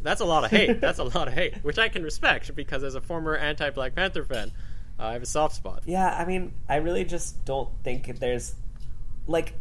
That's a lot of hate. That's a lot of hate, which I can respect because as a former anti Black Panther fan, uh, I have a soft spot. yeah, I mean, I really just don't think there's like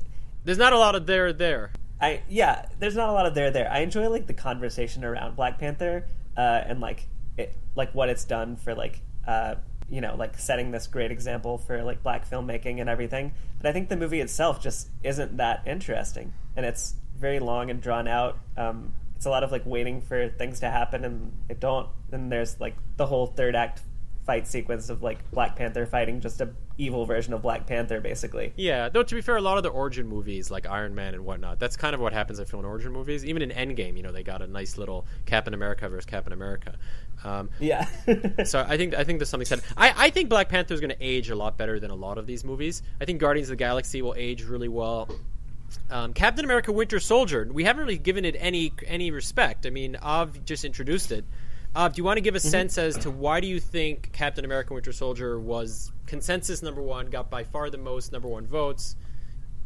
There's not a lot of there there. I yeah, there's not a lot of there there. I enjoy like the conversation around Black Panther uh, and like it, like what it's done for like uh, you know like setting this great example for like black filmmaking and everything. But I think the movie itself just isn't that interesting, and it's very long and drawn out. Um, it's a lot of like waiting for things to happen, and it don't. And there's like the whole third act fight sequence of like Black Panther fighting just a evil version of Black Panther, basically. Yeah, though to be fair, a lot of the origin movies like Iron Man and whatnot, that's kind of what happens I feel in origin movies. Even in Endgame, you know, they got a nice little Captain America versus Captain America. Um, Yeah. so I think I think there's something said. I, I think Black Panther is going to age a lot better than a lot of these movies. I think Guardians of the Galaxy will age really well. Um, Captain America: Winter Soldier. We haven't really given it any any respect. I mean, Av just introduced it. Av, do you want to give a mm-hmm. sense as to why do you think Captain America: Winter Soldier was consensus number one, got by far the most number one votes?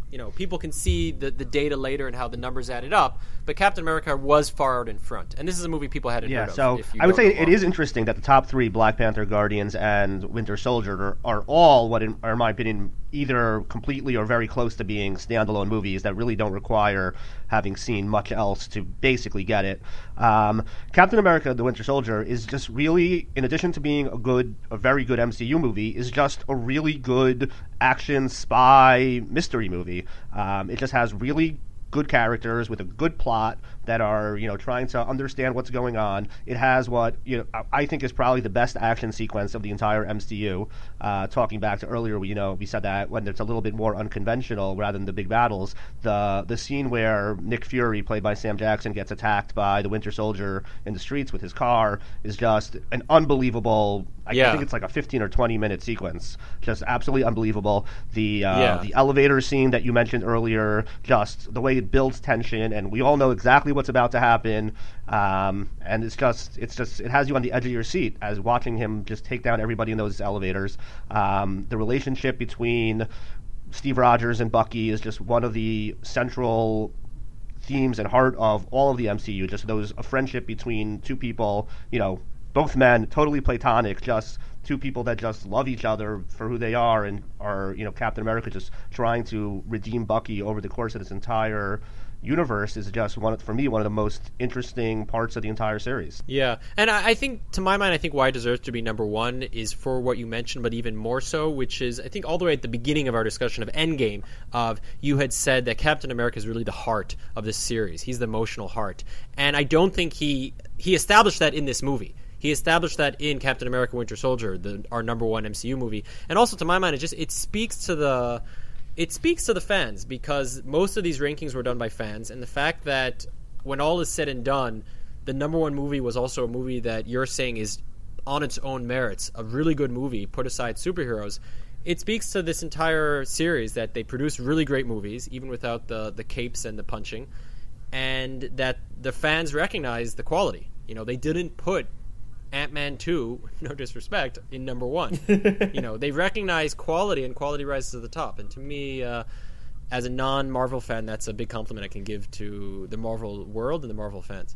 You know, people can see the, the data later and how the numbers added up, but Captain America was far out in front, and this is a movie people hadn't Yeah, heard of. so I would say it is interesting that the top three Black Panther, Guardians, and Winter Soldier are, are all what, in, are, in my opinion, either completely or very close to being standalone movies that really don't require having seen much else to basically get it. Um, Captain America: The Winter Soldier is just really, in addition to being a good, a very good MCU movie, is just a really good action spy mystery movie. Um, it just has really good characters with a good plot that are you know trying to understand what's going on. It has what you know I- think is probably the best action sequence of the entire MCU. Uh, talking back to earlier, you know, we said that when it's a little bit more unconventional rather than the big battles, the the scene where Nick Fury, played by Sam Jackson, gets attacked by the Winter Soldier in the streets with his car is just an unbelievable. I Yeah. think it's like a 15 or 20 minute sequence, just absolutely unbelievable. The uh, Yeah. the elevator scene that you mentioned earlier, just the way it builds tension, and we all know exactly what's about to happen. Um, and it's just, it's just, it has you on the edge of your seat as watching him just take down everybody in those elevators. Um, the relationship between Steve Rogers and Bucky is just one of the central themes and heart of all of the MCU. Just those a friendship between two people, you know, both men, totally platonic, just two people that just love each other for who they are and are, you know, Captain America just trying to redeem Bucky over the course of this entire universe is just one of, for me one of the most interesting parts of the entire series. Yeah, and I, I think, to my mind, I think why it deserves to be number one is for what you mentioned, but even more so, which is I think all the way at the beginning of our discussion of Endgame, of you had said that Captain America is really the heart of this series. He's the emotional heart, and I don't think he he established that in this movie. He established that in Captain America: Winter Soldier, the, our number one MCU movie, and also to my mind, it just it speaks to the it speaks to the fans because most of these rankings were done by fans, and the fact that when all is said and done, the number one movie was also a movie that you're saying is on its own merits, a really good movie, put aside superheroes. It speaks to this entire series that they produce really great movies, even without the the capes and the punching, and that the fans recognize the quality. You know, they didn't put Ant Man 2, no disrespect, in number one. you know, they recognize quality and quality rises to the top. And to me, uh, as a non Marvel fan, that's a big compliment I can give to the Marvel world and the Marvel fans.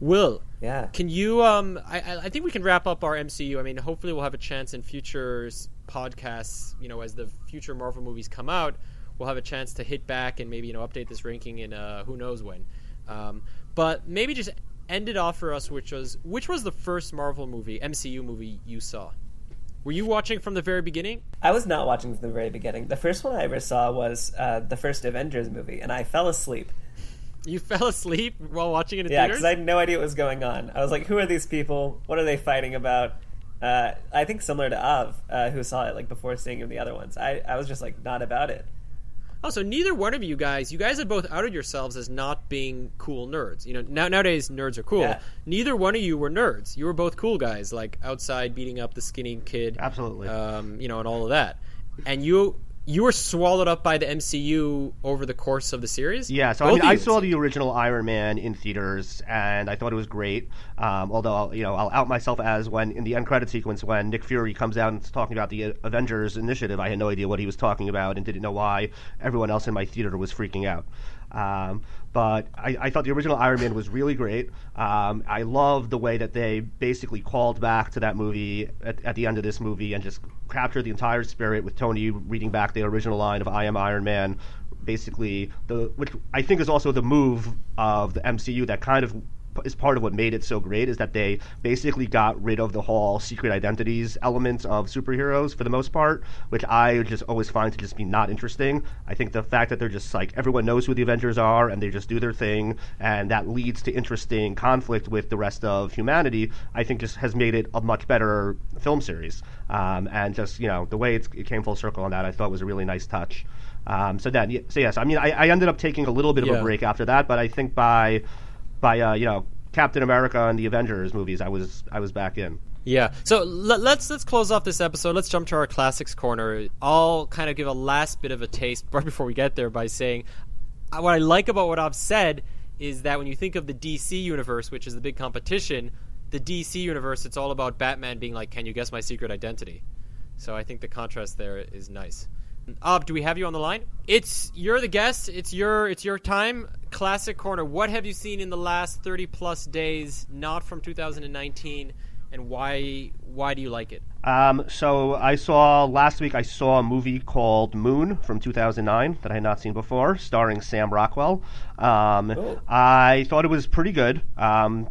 Will, Yeah. can you? Um, I, I- I think we can wrap up our MCU. I mean, hopefully, we'll have a chance in future podcasts. You know, as the future Marvel movies come out, we'll have a chance to hit back and maybe you know update this ranking in uh, who knows when. Um, but maybe just end it off for us, which was which was the first Marvel movie, MCU movie you saw? Were you watching from the very beginning? I was not watching from the very beginning. The first one I ever saw was uh, the first Avengers movie, and I fell asleep. You fell asleep while watching it in Yeah, because I had no idea what was going on. I was like, "Who are these people? What are they fighting about?" Uh, I think similar to Av, uh, who saw it like before seeing the other ones. I, I was just like not about it. Oh, so neither one of you guys, you guys have both outed yourselves as not being cool nerds. You know, now, nowadays nerds are cool. Yeah. Neither one of you were nerds. You were both cool guys, like outside beating up the skinny kid. Absolutely. Um, you know, and all of that. And you you were swallowed up by the MCU over the course of the series. Yeah, so I, mean, I saw the original Iron Man in theaters, and I thought it was great. Um, although, I'll, you know, I'll out myself as when in the end credit sequence when Nick Fury comes out and is talking about the uh, Avengers Initiative, I had no idea what he was talking about and didn't know why everyone else in my theater was freaking out. Um, but I, I thought the original Iron Man was really great. Um, I love the way that they basically called back to that movie at, at the end of this movie and just captured the entire spirit with Tony reading back the original line of "I am Iron Man." Basically, the which I think is also the move of the MCU that kind of is part of what made it so great is that they basically got rid of the whole secret identities element of superheroes for the most part, which I just always find to just be not interesting. I think the fact that they're just like everyone knows who the Avengers are and they just do their thing, and that leads to interesting conflict with the rest of humanity, I think just has made it a much better film series. Um, and just you know the way it's, it came full circle on that, I thought was a really nice touch. Um, so then, so yes, I mean, I, I ended up taking a little bit of Yeah. a break after that, but I think by by uh, you know Captain America and the Avengers movies, I was I was back in. Yeah. So let, let's let's close off this episode. Let's jump to our classics corner. I'll kind of give a last bit of a taste right before we get there by saying uh, what I like about what I've said is that when you think of the DC universe, which is the big competition, the DC universe, it's all about Batman being like, "Can you guess my secret identity?" So I think the contrast there is nice. Av, do we have you on the line? It's you're the guest. It's your it's your time. Classic corner. What have you seen in the last thirty plus days, not from 2019, and why why do you like it? Um, so I saw last week. I saw a movie called Moon from 2009 that I had not seen before, starring Sam Rockwell. Um, Oh. I thought it was pretty good. Um,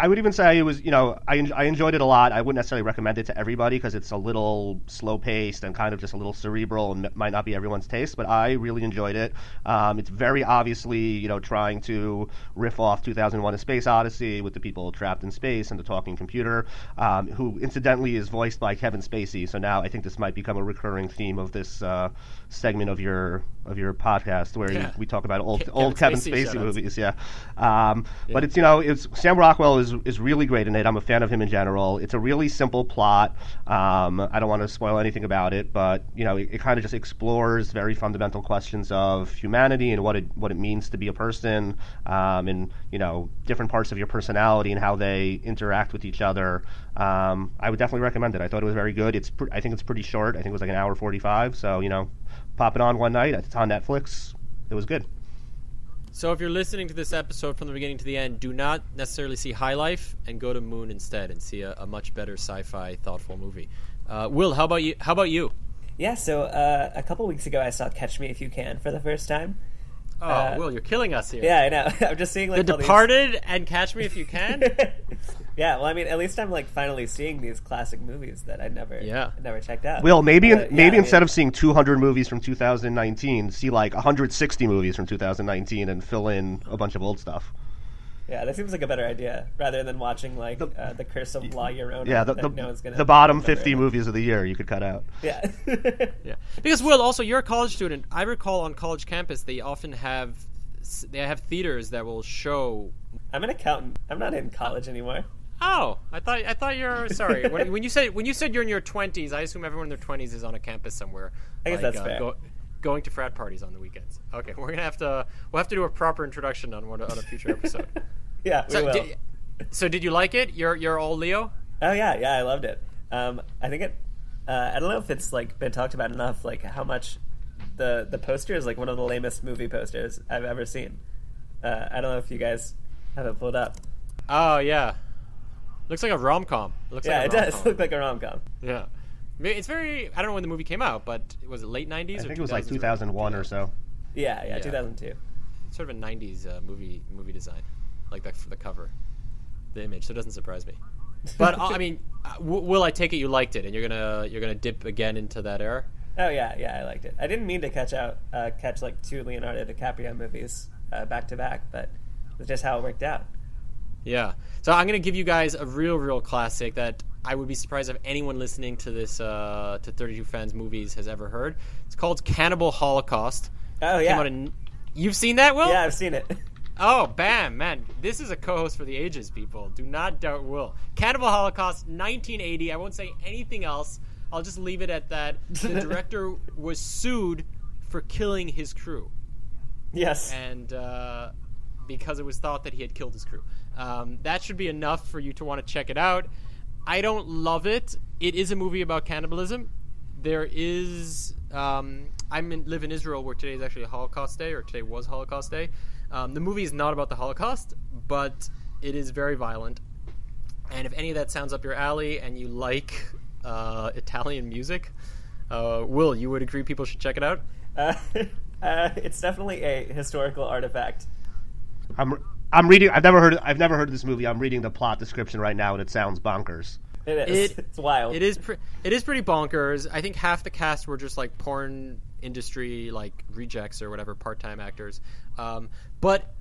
I would even say it was, you know, I, I enjoyed it a lot. I wouldn't necessarily recommend it to everybody because it's a little slow paced and kind of just a little cerebral and might not be everyone's taste. But I really enjoyed it. Um, it's very obviously, you know, trying to riff off 2001: A Space Odyssey with the people trapped in space and the talking computer, um, who incidentally is voiced by Kevin Spacey. So now I think this might become a recurring theme of this uh, segment of your of your podcast where Yeah. you, we talk about old Ke- old Kevin Spacey Spacey movies. Yeah. Um, But it's you know it's Sam Rockwell is is really great in it. I'm a fan of him in general. It's a really simple plot. Um, I don't want to spoil anything about it, but you know it, it kind of just explores very fundamental questions of humanity and what it what it means to be a person, um, and you know different parts of your personality and how they interact with each other. Um, I would definitely recommend it. I thought it was very good. It's I think it's pretty short. I think it was like an hour 45. So you know, pop it on one night. It's on Netflix. It was good. So if you're listening to this episode from the beginning to the end, do not necessarily see High Life and go to Moon instead and see a, a much better sci-fi, thoughtful movie. Uh, Will, how about you? How about you? Yeah, so uh, a couple weeks ago I saw Catch Me If You Can for the first time. Oh, Uh, Will, you're killing us here. Yeah, I know. I'm just seeing like The all these- Departed and Catch Me If You Can. yeah, well, I mean, at least I'm like finally seeing these classic movies that I never, Yeah. I never checked out. Will maybe But, yeah, maybe I instead mean- of seeing 200 movies from 2019, see like 160 movies from 2019 and fill in a bunch of old stuff. Yeah, that seems like a better idea rather than watching like uh, the Curse of La Llorona. Yeah, the, the, no one's gonna the bottom 50 anymore. movies of the year you could cut out. Yeah, Yeah, because Will, also you're a college student. I recall on college campus they often have they have theaters that will show. I'm an accountant. I'm not in college anymore. Oh, I thought I thought you're sorry. when, when you said when you said you're in your 20s, I assume everyone in their 20s is on a campus somewhere. I guess like, that's uh, fair. go- going to frat parties on the weekends. Okay, we're gonna have to we'll have to do a proper introduction on one on a future episode. Yeah, we so, will. did, so did you like it? You're you're all Leo. Oh yeah, yeah, I loved it. Um, I think it. Uh, I don't know if it's like been talked about enough. Like how much the the poster is like one of the lamest movie posters I've ever seen. Uh, I don't know if you guys have it pulled up. Oh yeah, looks like a rom com. Looks Yeah, like it a does rom-com. look like a rom com. Yeah, it's very. I don't know when the movie came out, but was it late 90s? I or think it was like 2001 or so. Yeah, yeah, Yeah. 2002. Sort of a 90s uh, movie movie design, like the, for the cover, the image. So it doesn't surprise me. But uh, I mean, uh, w- will I take it you liked it, and you're gonna you're gonna dip again into that era? Oh yeah, yeah, I liked it. I didn't mean to catch out uh, catch like two Leonardo DiCaprio movies uh, back to back, but it's just how it worked out. Yeah. So I'm gonna give you guys a real, real classic that I would be surprised if anyone listening to this uh, to 32 Fans movies has ever heard. It's called Cannibal Holocaust. Oh yeah, in- You've seen that, Will? yeah, I've seen it. Oh, bam, man. This is a co host for the ages, people. Do not doubt Will. Cannibal Holocaust, 1980. I won't say anything else. I'll just leave it at that. The director was sued for killing his crew. yes, And uh, because it was thought that he had killed his crew. Um, that should be enough for you to want to check it out. I don't love it. It is a movie about cannibalism. There is. Um, I in, live in Israel where today is actually a Holocaust Day, or today was Holocaust Day. Um, the movie is not about the Holocaust, but it is very violent. And if any of that sounds up your alley and you like uh, Italian music, uh, Will, you would agree people should check it out? uh, uh, it's definitely a historical artifact. I'm I'm reading. I've never heard. I've never heard of this movie. I'm reading the plot description right now, and it sounds bonkers. It is. It- it's wild. It is. Pre- it is pretty bonkers. I think half the cast were just like porn industry like rejects or whatever part-time actors. Um, but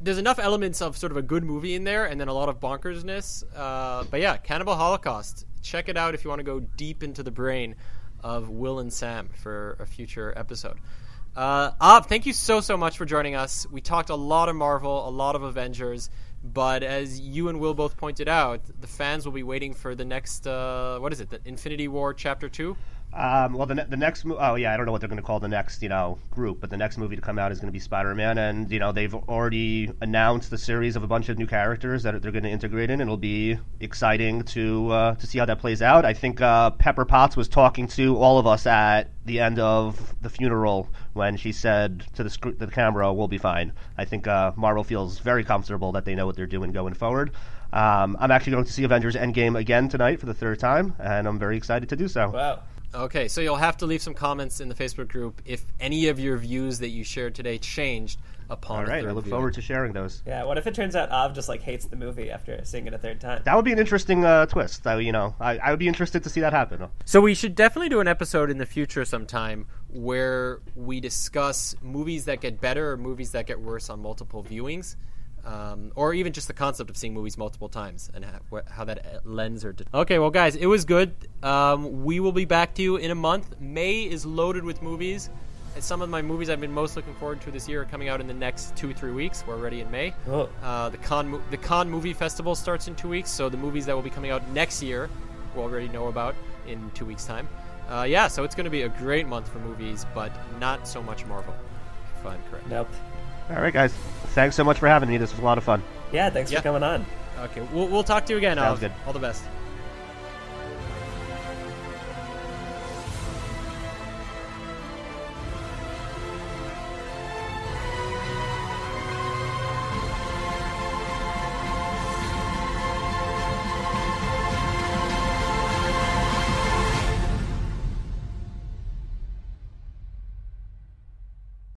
there's enough elements of sort of a good movie in there, and then a lot of bonkersness. Uh, but yeah, Cannibal Holocaust. Check it out if you want to go deep into the brain of Will and Sam for a future episode. Uh, Av, thank you so so much for joining us. We talked a lot of Marvel, a lot of Avengers, but as you and Will both pointed out, the fans will be waiting for the next. Uh, what is it? The Infinity War Chapter Two. Um, well, the, ne- the next, mo- oh yeah, I don't know what they're going to call the next, you know, group, but the next movie to come out is going to be Spider-Man, and you know they've already announced the series of a bunch of new characters that they're going to integrate in. and It'll be exciting to uh, to see how that plays out. I think uh, Pepper Potts was talking to all of us at the end of the funeral when she said to the sc- the camera, "We'll be fine." I think uh, Marvel feels very comfortable that they know what they're doing going forward. Um, I'm actually going to see Avengers Endgame again tonight for the third time, and I'm very excited to do so. wow. Okay, so you'll have to leave some comments in the Facebook group if any of your views that you shared today changed upon. All a right, I look viewing. forward to sharing those. Yeah. What if it turns out Av just like hates the movie after seeing it a third time? That would be an interesting uh, twist. I, you know, I, I would be interested to see that happen. So we should definitely do an episode in the future sometime where we discuss movies that get better or movies that get worse on multiple viewings. Um, or even just the concept of seeing movies multiple times and how, how that lends lens or. Okay, well, guys, it was good. Um, we will be back to you in a month. May is loaded with movies. And some of my movies I've been most looking forward to this year are coming out in the next two three weeks. We're already in May. Oh. Uh, the Cannes the Cannes movie festival starts in two weeks, so the movies that will be coming out next year, we already know about in two weeks' time. Uh, yeah, so it's going to be a great month for movies, but not so much Marvel, if I'm correct. Nope. All right, guys. Thanks so much for having me. This was a lot of fun. Yeah. Thanks Yeah. for coming on. Okay, we'll, we'll talk to you again. Sounds Al. good. All the best.